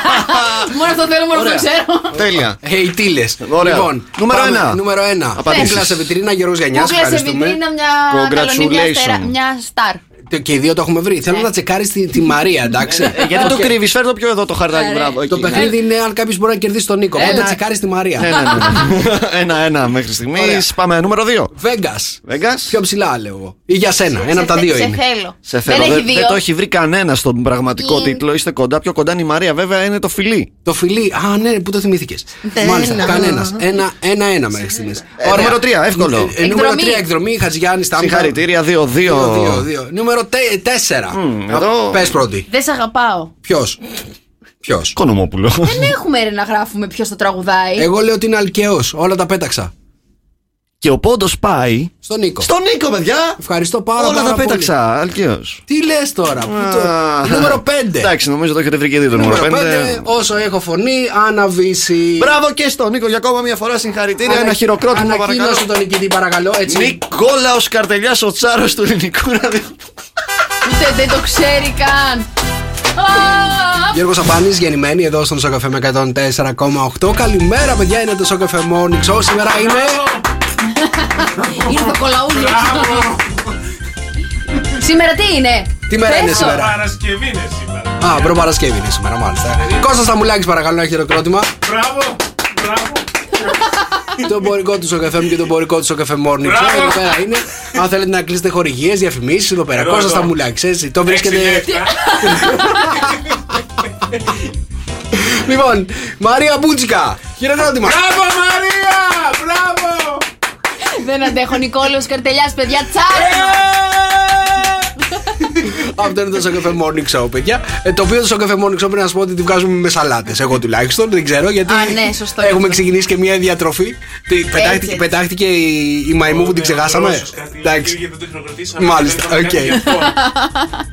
μόνο αυτό θέλω, μόνο αυτό Ωραία. ξέρω. Τέλεια. Hey, τίλε. Ωραία. Λοιπόν, Νούμερο πάμε. ένα. Νούμερο ένα. Απαντήσεις. Κούκλα σε βιτρίνα, Γιώργος Γιαννιάς. Κούκλα σε Ευχαριστούμε. βιτρίνα, μια Congratulations. καλονή, μια στερα- μια στάρ. Το- Και οι δύο το έχουμε βρει. Θέλω να τσεκάρεις τη, τη Μαρία, εντάξει. Ε, Γιατί το Οκ. κρύβεις, φέρ το πιο εδώ το χαρτάκι. Ωραία. Μπράβο. Το εκεί. παιχνίδι είναι αν κάποιος μπορεί να κερδίσει τον Νίκο. Οπότε Ένα. τσεκάρεις τη Μαρία. Ναι, ναι, ναι. Ένα-ένα μέχρι στιγμής. Ωραία. Πάμε νούμερο 2. Βέγγα. Vegas; Πιο ψηλά, λέω εγώ. Ή για σένα. Ένα από τα δύο σε είναι. θέλω. Σε θέλω. Δεν Δεν, έχει δύο. δεν το έχει βρει κανένας στον πραγματικό Ιν. τίτλο. Είστε κοντά. Πιο κοντά είναι η Μαρία, βέβαια, είναι το φιλί. Το φιλί. Α, ναι, που το θυμήθηκες. Μάλιστα, κανένας. Ένα-ένα μέχρι στιγμής. Ε, νούμερο τρία, εύκολο. Νούμερο Εκδρομή. 3 εκδρομή, Χατζιάννη Στάμπα. Συγχαρητήρια, 2-2. Δύο-δύο. Νούμερο 4. εδώ- Πες πρώτη. Δεν σε αγαπάω. Ποιος; Ποιος; Κονομόπουλο. Δεν έχουμε ρε να γράφουμε ποιος το τραγουδάει. Εγώ λέω ότι είναι αλκαιό. Όλα τα πέταξα. Και ο πόντος πάει. Στον Νίκο. Στον Νίκο, παιδιά! Ευχαριστώ πάρα, Όλα πάρα τα πολύ. πέταξα. Αλκαίο. Τι λες τώρα. πού το- Νούμερο 5. Εντάξει, νομίζω το έχετε βρει και δύο το νούμερο 5. Όσο έχω φωνή, αναβήσει. Μπράβο και στον Νίκο για ακόμα μια φορά συγχαρητήρια. Ένα χειροκρότημα παρακαλώ. Ανακοίνωσε τον νικητή, παρακαλώ. Έτσι. Νικόλαος Καρτελιάς, ο τσάρος του ελληνικού ραδιοφώνου. Ούτε δεν το ξέρει καν. Α, Γιώργος Σαμπάνης, γεννημένη εδώ στον Σοκαφέ με 104,8. Καλημέρα, παιδιά, είναι το Σοκαφέ Morning Show. Σήμερα είναι. Είναι το κολαούλι. Σήμερα τι είναι; Τι μέρα είναι Πες το. σήμερα; Παρασκευή είναι σήμερα. Α, προ Παρασκευή είναι σήμερα, μάλιστα. Κώστα Σταμουλάκης, παρακαλώ, ένα χειροκρότημα. Μπράβο, μπράβο. το εμπορικό του Σοκαφέ μου και το εμπορικό του Σοκαφέ Morning Show. Μπράβο. Εδώ πέρα είναι. Αν θέλετε να κλείσετε χορηγίες, διαφημίσεις, εδώ πέρα. Εδώ, Κώστα εδώ. Σταμουλάκης, έτσι. Το βρίσκεται. Έξι λεπτά. Λοιπόν, Μαρία Μπούτσικα, χειροκρότημα. Μπράβο Μαρία, μπράβο. Δεν αντέχω Νικόλαος Καρτελιάς παιδιά τσάρμα. Αυτό είναι το Σοκ FM Morning Show, παιδιά. Ε, το οποίο το Σοκ FM Morning Show πρέπει να σα πω ότι τη βγάζουμε με σαλάτες. Εγώ τουλάχιστον δεν ξέρω γιατί. Α, ναι, σωστό Έχουμε αυτό. ξεκινήσει και μια διατροφή. Τι, πετάχτηκε, έτσι. πετάχτηκε η, η μαϊμού που την ξεχάσαμε. Δρόσος, κάτι Εντάξει. γιατί δεν το χειροκροτήσαμε. Μάλιστα, Δεν είπαμε οκ. κάτι γι' αυτό.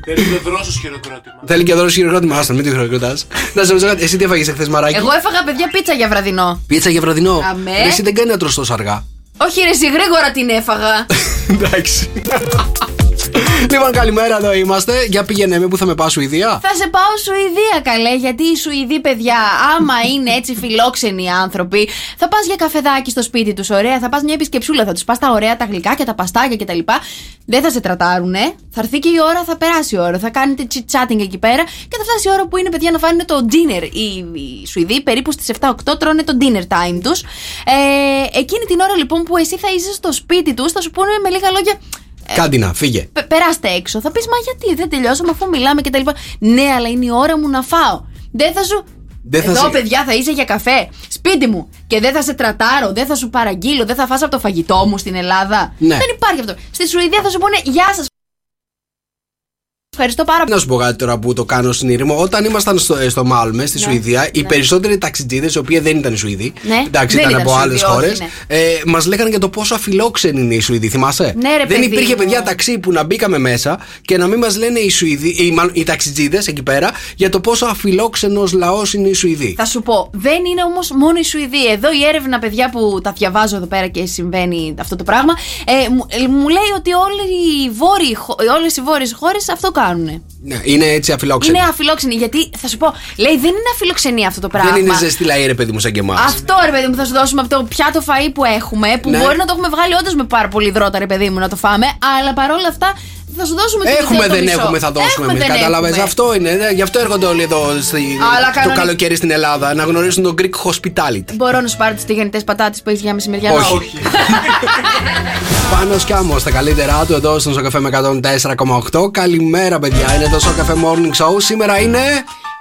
Θέλει και δρόσος χειροκρότημα. Θέλει και Δρόσος χειροκρότημα. Άστο, μην το χειροκροτάς. Να σε ρωτήσω κάτι, εσύ τι έφαγες εχθές μαράκι; Εγώ έφαγα παιδιά πίτσα για βραδινό. Πίτσα για βραδινό. Αμέ. Ρε, Εσύ δεν κάνει να τρως τόσο αργά. Όχι ρε εσύ γρήγορα την έφαγα. Εντάξει. Λοιπόν, καλημέρα, εδώ είμαστε. Για πήγαινε με που θα με πάω Σουηδία; Θα σε πάω Σουηδία καλέ γιατί οι Σουηδοί παιδιά άμα είναι έτσι φιλόξενοι άνθρωποι θα πας για καφεδάκι στο σπίτι τους ωραία θα πας μια επισκεψούλα θα τους πας τα ωραία τα γλυκά και τα παστάκια κτλ δεν θα σε τρατάρουνε θα έρθει και η ώρα θα περάσει η ώρα θα κάνετε chit chatting εκεί πέρα και θα φτάσει η ώρα που είναι παιδιά να φάνε το dinner οι, οι Σουηδοί περίπου στις 7-8 τρώνε το dinner time τους ε, εκείνη την ώρα λοιπόν που εσύ θα είσαι στο σπίτι τους θα σου πούνε με λίγα λόγια Κάντι να, φύγε. Πε- περάστε έξω. Θα πεις, Μα γιατί δεν τελειώσαμε αφού μιλάμε και τα λοιπά. Ναι, αλλά είναι η ώρα μου να φάω. Δεν θα σου. Δεν θα Εδώ, σε- παιδιά, θα είσαι για καφέ. Σπίτι μου. Και δεν θα σε τρατάρω, δεν θα σου παραγγείλω, δεν θα φας από το φαγητό μου στην Ελλάδα. Ναι. Δεν υπάρχει αυτό. Στη Σουηδία θα σου πούνε Γεια σας. Ευχαριστώ πάρα πολύ. Να σου πω κάτι τώρα που το κάνω συνήρημο. Όταν ήμασταν στο, ε, στο Μάλμε, στη Ναι. Σουηδία, οι περισσότεροι ταξιτζίδες, οι οποίοι δεν ήταν Σουηδοί, Ναι, εντάξει, δεν ήταν ήταν από άλλες Σουηδοί, όχι, χώρες, ναι. ε, μας λέγανε για το πόσο αφιλόξενοι είναι οι Σουηδοί. Θυμάσαι; Ναι, ρε, δεν παιδί υπήρχε μου. παιδιά ταξί που να μπήκαμε μέσα και να μην μας λένε οι Σουηδοί, οι, μάλλον, οι ταξιτζίδες εκεί πέρα, για το πόσο αφιλόξενος λαός είναι οι Σουηδοί. Θα σου πω, δεν είναι όμως μόνο η Σουηδία. Εδώ η έρευνα, παιδιά, που τα διαβάζω εδώ πέρα και συμβαίνει αυτό το πράγμα, ε, μου, ε, μου λέει ότι όλες οι βόρειες χώρες αυτό κάνουν. Ναι, είναι έτσι αφιλόξενοι. Είναι αφιλόξενοι. Γιατί θα σου πω, λέει δεν είναι αφιλοξενία αυτό το πράγμα. Δεν είναι ζεστή λαή, ρε παιδί μου, σαν και εμάς. Αυτό ρε παιδί μου θα σου δώσουμε από το πιάτο φαΐ που έχουμε, που Ναι. μπορεί να το έχουμε βγάλει όντως με πάρα πολύ δρότα, ρε παιδί μου, να το φάμε, αλλά παρόλα αυτά θα σου δώσουμε το Έχουμε, μισό, το δεν μισό. έχουμε, θα δώσουμε Έχουμε, εμεί. δεν Κατάλαβε. έχουμε. Αυτό είναι. δε, Γι' αυτό έρχονται όλοι εδώ στη, Αλλά το κανονικά- καλοκαίρι στην Ελλάδα να γνωρίσουν τον Greek hospitality. Μπορώ να σου πάρω τις τηγανιτές πατάτες που έχεις για μεσημεριανό. Όχι. Πάνω σκάμω στα καλύτερά του εδώ στον Σοκαφέ με 104,8. Καλημέρα, παιδιά. Είναι το Σοκαφέ Morning Show. Σήμερα είναι.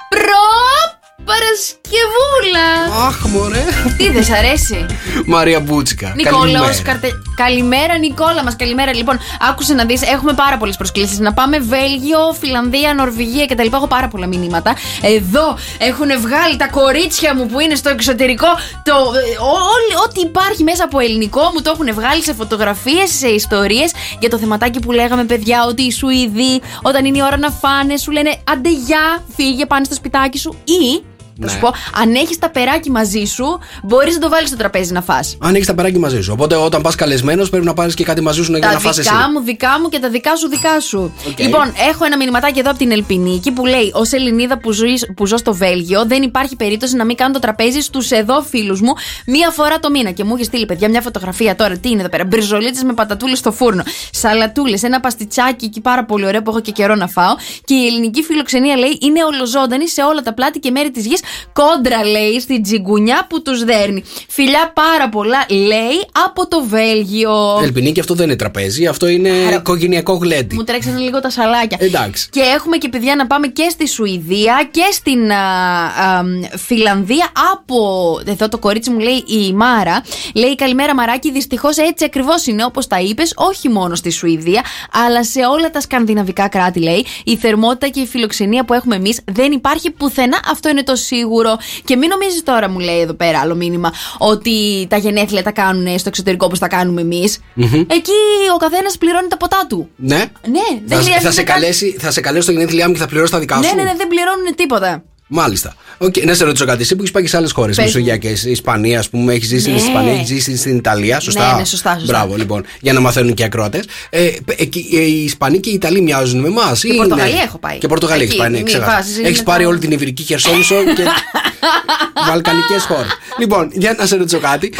Προ Παρασκευούλα! Αχ, μωρέ. Τι δεν σ' αρέσει; Μαρία Μπούτσικα. Νικόλαος, Καλημέρα. καρτε... καλημέρα Νικόλα μας, καλημέρα. Λοιπόν, άκουσε να δεις, έχουμε πάρα πολλές προσκλήσεις. Να πάμε Βέλγιο, Φιλανδία, Νορβηγία κτλ. Έχω πάρα πολλά μηνύματα. Εδώ έχουν βγάλει τα κορίτσια μου που είναι στο εξωτερικό. Το, ε, ό- όλη- ό,τι υπάρχει μέσα από ελληνικό μου το έχουν βγάλει σε φωτογραφίες, σε ιστορίες για το θεματάκι που λέγαμε, παιδιά, ότι οι Σουηδοί όταν είναι η ώρα να φάνε σου λένε άντε γεια, φύγε, πάνε στο σπιτάκι σου ή. Θα Ναι. σου πω, αν έχεις ταπεράκι μαζί σου, μπορείς να το βάλεις στο τραπέζι να φας. Αν έχεις ταπεράκι μαζί σου. Οπότε όταν πας καλεσμένος πρέπει να πάρεις και κάτι μαζί σου για Τα να φας εσύ. δικά μου, δικά μου και τα δικά σου, δικά σου. Οκ. Λοιπόν, έχω ένα μηνυματάκι εδώ από την Ελπινίκη που λέει: Ως Ελληνίδα που, ζω- που ζω στο Βέλγιο, δεν υπάρχει περίπτωση να μην κάνω το τραπέζι στους εδώ φίλους μου μία φορά το μήνα. Και μου έχει στείλει, παιδιά, μια φωτογραφία τώρα. Τι είναι εδώ πέρα; Μπριζολίτσες με πατατούλες στο φούρνο. Σαλατούλες, ένα παστιτσάκι εκεί πάρα πολύ ωραίο που έχω και καιρό να φάω. Και η ελληνική φιλοξενία λέει: Είναι ολοζώντανη σε όλα τα πλάτη και μέρη της γης. Κόντρα λέει στην τζιγκουνιά που τους δέρνει. Φιλιά πάρα πολλά λέει από το Βέλγιο. Ελπινή και αυτό δεν είναι τραπέζι, αυτό είναι οικογενειακό γλέντι. Μου τρέξανε λίγο τα σαλάκια. Εντάξει. Και έχουμε και παιδιά να πάμε και στη Σουηδία και στην α, α, Φιλανδία από. Εδώ το κορίτσι μου λέει η Μάρα. Λέει καλημέρα Μαράκι. Δυστυχώς έτσι ακριβώς είναι όπως τα είπες, όχι μόνο στη Σουηδία, αλλά σε όλα τα σκανδιναβικά κράτη λέει. Η θερμότητα και η φιλοξενία που έχουμε εμείς δεν υπάρχει πουθενά. Αυτό είναι το σίγουρο. Και μην νομίζεις τώρα, μου λέει εδώ πέρα άλλο μήνυμα, ότι τα γενέθλια τα κάνουν στο εξωτερικό όπως τα κάνουμε εμείς. Μμμ. Εκεί ο καθένας πληρώνει τα ποτά του. Ναι. Ναι, δεν Θα, χρειάζεται θα, σε καν- καλέσει, θα σε καλέσει στο γενέθλιά μου και θα πληρώσει τα δικά Ναι, σου. ναι, ναι, δεν πληρώνουν τίποτα. Μάλιστα. Οκ, Να σε ρωτήσω κάτι. Εσύ που έχεις πάει και σε άλλες χώρες, Πες μου. Μεσογειακές, η Ισπανία, ας πούμε, έχεις ζήσει Ναι. στην Ισπανία, έχεις ζήσει στην Ιταλία. Σωστά; Ναι, ναι, σωστά, σωστά. Μπράβο, λοιπόν, για να μαθαίνουν και οι ακροατές. Ε, εκεί, ε, οι Ισπανοί και οι Ιταλοί μοιάζουν με εμάς. Και Πορτογαλία έχω πάει. Και Πορτογαλία Εκεί, έχει πάει, ναι, μη ξέχασα. βάζεις, είναι Έχεις πάρει τα- όλη την Ιβυρική Χερσόνησο και. Βαλκανικές χώρες. Λοιπόν, για να σε ρωτήσω κάτι.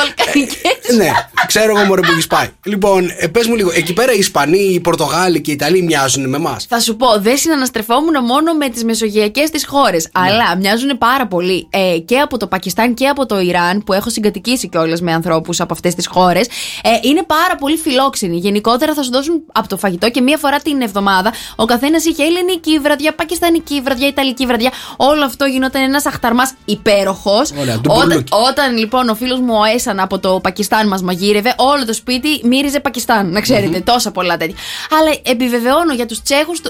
Ε, ναι, ξέρω εγώ μωρέ που έχεις πάει. Λοιπόν, ε, πες μου λίγο, εκεί πέρα οι Ισπανοί, οι Πορτογάλοι και οι Ιταλοί μοιάζουν με εμάς; Θα σου πω, δεν συναναστρεφόμουν μόνο με τις μεσογειακές τη χώρες. Ναι. Αλλά μοιάζουν πάρα πολύ ε, και από το Πακιστάν και από το Ιράν, που έχω συγκατοικήσει κιόλας με ανθρώπους από αυτές τις χώρες. Ε, είναι πάρα πολύ φιλόξενοι. Γενικότερα θα σου δώσουν από το φαγητό και μία φορά την εβδομάδα ο καθένας είχε ελληνική βραδιά, πακιστανική βραδιά, ιταλική βραδιά. Όλο αυτό γινόταν ένας αχταρμάς υπέροχος. Ωραία, Όταν, ντουμπουρλούκι. όταν λοιπόν ο φίλος μου ο Έσαν από το Πακιστάν μας μαγείρευε, όλο το σπίτι μύριζε Πακιστάν. Να ξέρετε, τόσα πολλά τέτοια. Αλλά επιβεβαιώνω για τους Τσέχους,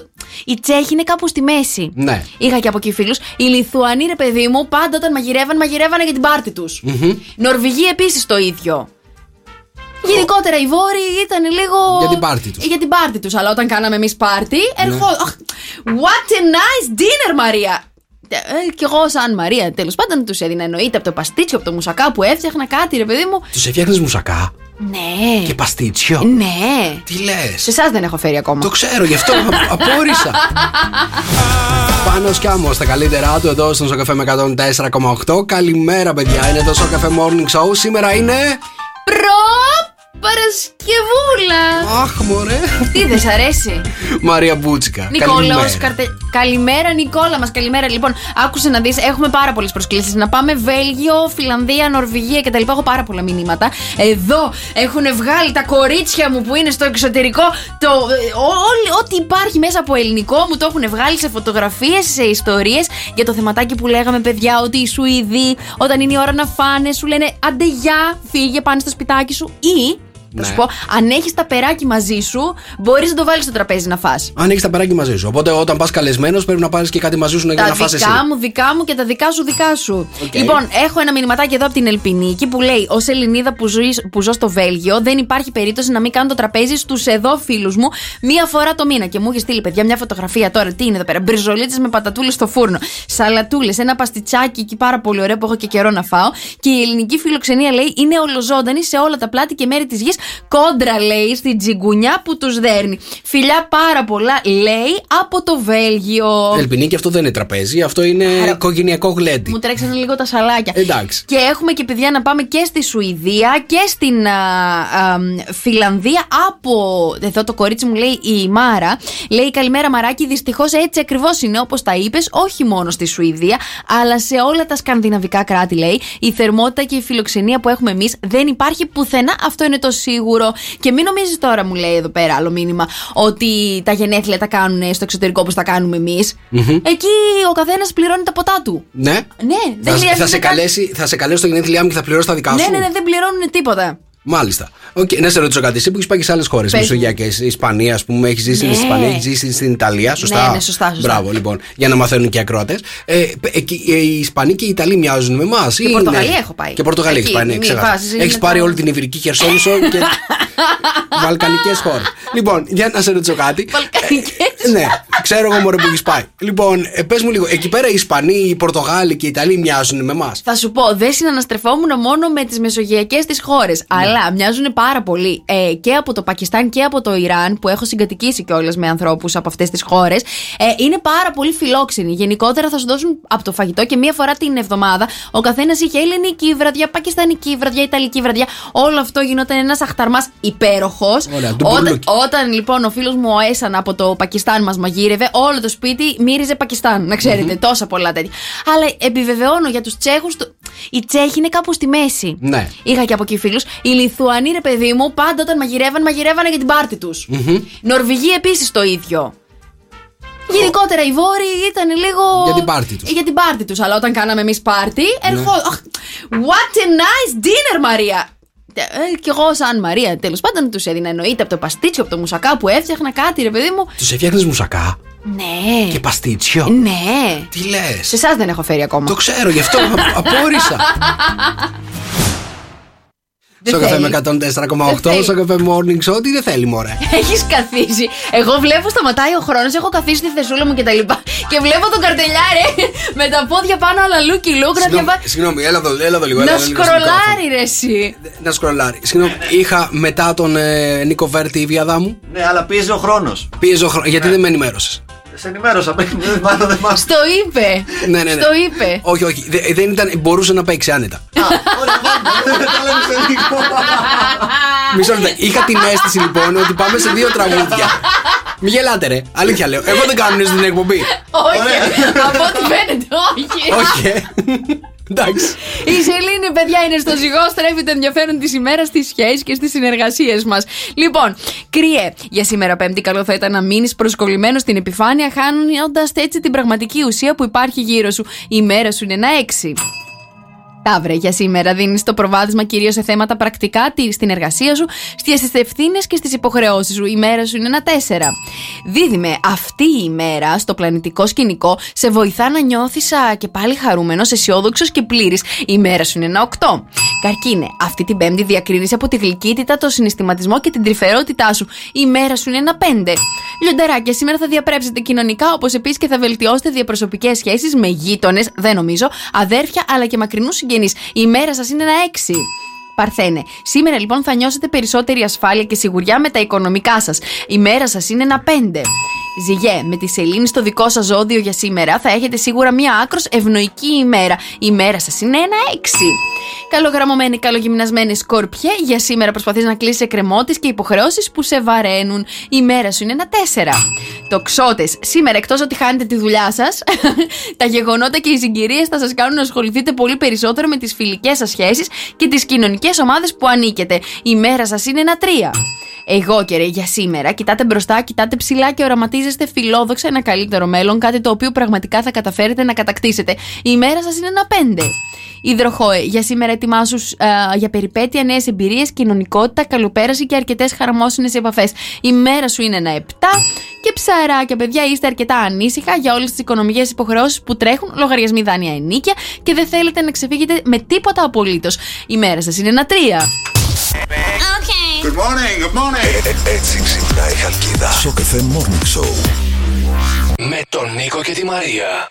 οι Τσέχοι είναι κάπου στη μέση. Ναι. Είχα και από εκεί φίλους. Οι Λιθουανοί, ρε παιδί μου, πάντα όταν μαγειρεύαν, μαγειρεύανε για την πάρτη τους. Μμμ. Νορβηγοί επίσης το ίδιο. Γενικότερα οι Βόρειοι ήταν λίγο. Για την πάρτη τους. Για την πάρτη τους. Αλλά όταν κάναμε εμείς πάρτι, ερχό. Αχ, What a nice dinner, Μαρία! Ε, κι εγώ, σαν Μαρία, τέλος πάντων, τους έδινα εννοείται από το παστίτσιο, από το μουσακά που έφτιαχνα κάτι, ρε παιδί μου. Τους έφτιαχνες μουσακά; Ναι. και παστίτσιο. Ναι. Τι λες; Σε εσάς δεν έχω φέρει ακόμα. Το ξέρω, γι' αυτό α- απόρρισα. Πάνω σκάμω στα καλύτερά του εδώ στον Σοκαφέ με 104,8. Καλημέρα, παιδιά. Είναι το Σοκαφέ Morning Show. Σήμερα είναι. Προ Παρασκευούλα! Αχ, μωρέ. Τι δεν σ' αρέσει; Μαρία Μπούτσικα. Νικόλαος, Καλημέρα. καρτε... καλημέρα Νικόλα μας, καλημέρα. Λοιπόν, άκουσε να δεις, έχουμε πάρα πολλές προσκλήσεις. Να πάμε Βέλγιο, Φιλανδία, Νορβηγία κτλ. Έχω πάρα πολλά μηνύματα. Εδώ έχουν βγάλει τα κορίτσια μου που είναι στο εξωτερικό. Το... ε, ό- όλη- Ό,τι υπάρχει μέσα από ελληνικό μου το έχουν βγάλει σε φωτογραφίες, σε ιστορίες για το θεματάκι που λέγαμε, παιδιά, ότι οι Σουηδοί όταν είναι η ώρα να φάνε σου λένε άντε γεια, φύγε, πάνε στο σπιτάκι σου ή Θα Ναι. σου πω, αν έχεις ταπεράκι μαζί σου, μπορείς να το βάλεις στο τραπέζι να φας. Αν έχεις ταπεράκι μαζί σου. Οπότε όταν πας καλεσμένος πρέπει να πάρεις και κάτι μαζί σου για Τα να φας εσύ. δικά μου, δικά μου και τα δικά σου, δικά σου. Οκ. Λοιπόν, έχω ένα μηνυματάκι εδώ από την Ελπινίκη που λέει: Ως Ελληνίδα που, ζω, που ζω στο Βέλγιο, δεν υπάρχει περίπτωση να μην κάνω το τραπέζι στους εδώ φίλους μου μία φορά το μήνα. Και μου έχει στείλει, παιδιά, μια φωτογραφία τώρα. Τι είναι εδώ πέρα, μπριζολίτες με πατατούλες στο φούρνο, σαλατούλες, ένα παστιτσάκι εκεί πάρα πολύ ωραίο που έχω και καιρό να φάω. Και η ελληνική φιλοξενία λέει είναι ολοζώντανη σε όλα τα πλάτη και μέρη της γης. Κόντρα λέει στην τζιγκουνιά που τους δέρνει. Φιλιά πάρα πολλά λέει από το Βέλγιο. Ελπινή και αυτό δεν είναι τραπέζι, αυτό είναι οικογενειακό γλέντι. Μου τρέξανε λίγο τα σαλάκια. Εντάξει. Και έχουμε και παιδιά να πάμε και στη Σουηδία και στην α, α, Φιλανδία από. Εδώ το κορίτσι μου λέει η Μάρα. Λέει καλημέρα Μαράκι. Δυστυχώς έτσι ακριβώς είναι όπως τα είπες, όχι μόνο στη Σουηδία, αλλά σε όλα τα σκανδιναβικά κράτη λέει. Η θερμότητα και η φιλοξενία που έχουμε εμείς δεν υπάρχει πουθενά. Αυτό είναι το σίγουρο. Και μην νομίζεις τώρα, μου λέει εδώ πέρα άλλο μήνυμα, ότι τα γενέθλια τα κάνουν στο εξωτερικό όπως τα κάνουμε εμείς. Μμμ. Εκεί ο καθένας πληρώνει τα ποτά του. Ναι. Ναι, δεν Θα, χρειάζεται θα, σε καν- καλέσει, θα σε καλέσει στο γενέθλιά μου και θα πληρώσει τα δικά Ναι, σου. ναι, ναι, δεν πληρώνουν τίποτα. Μάλιστα. Οκ, Να σε ρωτήσω κάτι. Εσύ που έχεις πάει και σε άλλες χώρες, Πες μου. Μεσογειακές, Ισπανία, ας πούμε, έχεις ζήσει Ναι. στην Ισπανία, έχεις ζήσει στην Ιταλία. Σωστά; Ναι, ναι, σωστά, σωστά. Μπράβο, λοιπόν, για να μαθαίνουν και οι ακροατές. Ε, εκεί, ε, οι Ισπανοί και οι Ιταλοί μοιάζουν με εμάς. Και Πορτογαλία έχω πάει. Και Πορτογαλία έχεις Εκεί, πάει, ναι, μη ξέχασα. βάζεις, είναι Έχεις τα- πάρει όλη την Ιβηρική Χερσόνησο και. Βαλκανικές χώρες. Λοιπόν, για να σε ρωτήσω κάτι. Ε, ναι, ξέρω εγώ μωρέ που έχεις πάει. Λοιπόν, ε, πες μου λίγο, εκεί πέρα οι Ισπανοί, οι Πορτογάλοι και οι Ιταλοί μοιάζουν με εμάς; Θα σου πω, δεν συναναστρεφόμουν μόνο με τις μεσογειακές τη χώρες. Ναι. Αλλά μοιάζουν πάρα πολύ ε, και από το Πακιστάν και από το Ιράν, που έχω συγκατοικήσει κιόλας με ανθρώπους από αυτές τις χώρες. Ε, είναι πάρα πολύ φιλόξενοι. Γενικότερα θα σου δώσουν από το φαγητό και μία φορά την εβδομάδα ο καθένας είχε ελληνική βραδιά, πακιστανική βραδιά, ιταλική βραδιά. Όλο αυτό γινόταν ένας αχταρμάς υπέροχος. Ωραία, Όταν, ντουμπουρλούκι. όταν λοιπόν ο φίλος μου ο Έσαν από το Πακιστάν μας μαγείρευε, όλο το σπίτι μύριζε Πακιστάν. Να ξέρετε, τόσα πολλά τέτοια. Αλλά επιβεβαιώνω για τους Τσέχους, οι Τσέχοι είναι κάπου στη μέση. Ναι. Είχα και από εκεί φίλους. Οι Λιθουανοί, ρε παιδί μου, πάντα όταν μαγειρεύαν, μαγειρεύανε για την πάρτη τους. Μμμ. Νορβηγοί επίσης το ίδιο. Γενικότερα οι Βόρειοι ήταν λίγο. Για την πάρτη τους. Για την πάρτη τους. Αλλά όταν κάναμε εμείς πάρτι, ερχό... Αχ, What a nice dinner, Μαρία! Ε, κι εγώ, σαν Μαρία, τέλος πάντων, τους έδινα εννοείται από το παστίτσιο, από το μουσακά που έφτιαχνα κάτι, ρε παιδί μου. Τους έφτιαχνες μουσακά; Ναι. και παστίτσιο; Ναι. Τι λες; Σε εσάς δεν έχω φέρει ακόμα. Το ξέρω, γι' αυτό α- απόρρισα. Δεν Στο καφέ θέλει. με 104,8, θέλει. στο καφέ morning show, τι δεν θέλει, μωρέ. Έχεις καθίσει. Εγώ βλέπω σταματάει ο χρόνος, έχω καθίσει στη θεσούλα μου και τα λοιπά. Και βλέπω τον καρτελιάρε με τα πόδια πάνω, αλλά λούκι λούκ να Συγγνώμη, διαβάσει. Συγγνώμη, έλα εδώ, έλα εδώ λίγο. έλα Να εδώ λίγο στο σκρολάρει ρε εσύ. μικρόφωνο. Να σκρολάρει. Συγγνώμη, είχα μετά τον ε, Νίκο Βέρτη η βιαδά μου. Ναι, αλλά πίεζε ο χρόνος. Πίεζε ο χρόνος. Γιατί δεν με ενημέρωσες; Σε ενημέρωσα πριν. Μάλλον δεν μ' Στο είπε. Ναι, ναι, ναι. Στο είπε. Όχι, όχι. δε- δεν ήταν, μπορούσε να παίξει άνετα. Μισό λεπτό. Είχα την αίσθηση λοιπόν ότι πάμε σε δύο τραγούδια. Μη γελάτε, ρε. Αλήθεια λέω. Εγώ δεν κάνω στην εκπομπή. Όχι. Από ό,τι φαίνεται, όχι. Όχι, ε. Εντάξει. Η Σελήνη, παιδιά, είναι στο ζυγό. Στρέφει το ενδιαφέρον της ημέρας στις σχέσεις και στις συνεργασίες μας. Λοιπόν, κρύε. Για σήμερα, Πέμπτη, καλό θα ήταν να μείνεις προσκολλημένος στην επιφάνεια, χάνοντας έτσι την πραγματική ουσία που υπάρχει γύρω σου. Η μέρα σου είναι ένα έξι. Ταύρε, για σήμερα δίνεις το προβάδισμα κυρίως σε θέματα πρακτικά τη- στην εργασία σου, στις ευθύνες και στις υποχρεώσεις σου. Η μέρα σου είναι ένα 4. Δίδυμε, αυτή η ημέρα στο πλανητικό σκηνικό σε βοηθά να νιώθεις και πάλι χαρούμενος, αισιόδοξος και πλήρης. Η μέρα σου είναι ένα 8. Καρκίνε, αυτή την Πέμπτη διακρίνεις από τη γλυκύτητα, το συναισθηματισμό και την τρυφερότητά σου. Η μέρα σου είναι ένα 5. Λιονταράκια, σήμερα θα διαπρέψετε κοινωνικά, όπως επίσης και θα βελτιώσετε διαπροσωπικές σχέσεις με γείτονες, δεν νομίζω, αδέρφια αλλά και μακρινούς συγγενεί. Η μέρα σας είναι ένα 6. Παρθένε. Σήμερα λοιπόν θα νιώσετε περισσότερη ασφάλεια και σιγουριά με τα οικονομικά σας. Η μέρα σας είναι ένα 5. Ζυγέ, με τη σελήνη στο δικό σας ζώδιο για σήμερα θα έχετε σίγουρα μία άκρος ευνοϊκή ημέρα. Η μέρα σας είναι ένα 6. Καλογραμμωμένη, καλογυμνασμένη σκορπιέ, για σήμερα προσπαθείς να κλείσεις εκκρεμότητε και υποχρεώσεις που σε βαραίνουν. Η μέρα σου είναι ένα 4. Το ξότε, σήμερα εκτός ότι χάνετε τη δουλειά σας, τα γεγονότα και οι συγκυρίες θα σας κάνουν να ασχοληθείτε πολύ περισσότερο με τις φιλικές σας σχέσεις και τις κοινωνικές ομάδες που ανήκετε. Η μέρα σας είναι ένα 3. Εγώ και ρε, για σήμερα κοιτάτε μπροστά, κοιτάτε ψηλά και οραματίζεστε φιλόδοξα ένα καλύτερο μέλλον, κάτι το οποίο πραγματικά θα καταφέρετε να κατακτήσετε. Η ημέρα σας είναι ένα πέντε. Υδροχόε, για σήμερα ετοιμάσους ε, για περιπέτεια, νέες εμπειρίες, κοινωνικότητα, καλοπέραση και αρκετές χαρμόσυνες επαφές. Η μέρα σου είναι ένα 7. Και ψαράκια, παιδιά, είστε αρκετά ανήσυχα για όλες τις οικονομικές υποχρεώσεις που τρέχουν, λογαριασμοί δάνεια ενίκια και δεν θέλετε να ξεφύγετε με τίποτα απολύτως. Η μέρα σας είναι ένα 3. Good morning, good morning. έτσι ξυπνάει η Χαλκίδα. Στο καφέ Morning Show. Με τον Νίκο και τη Μαρία.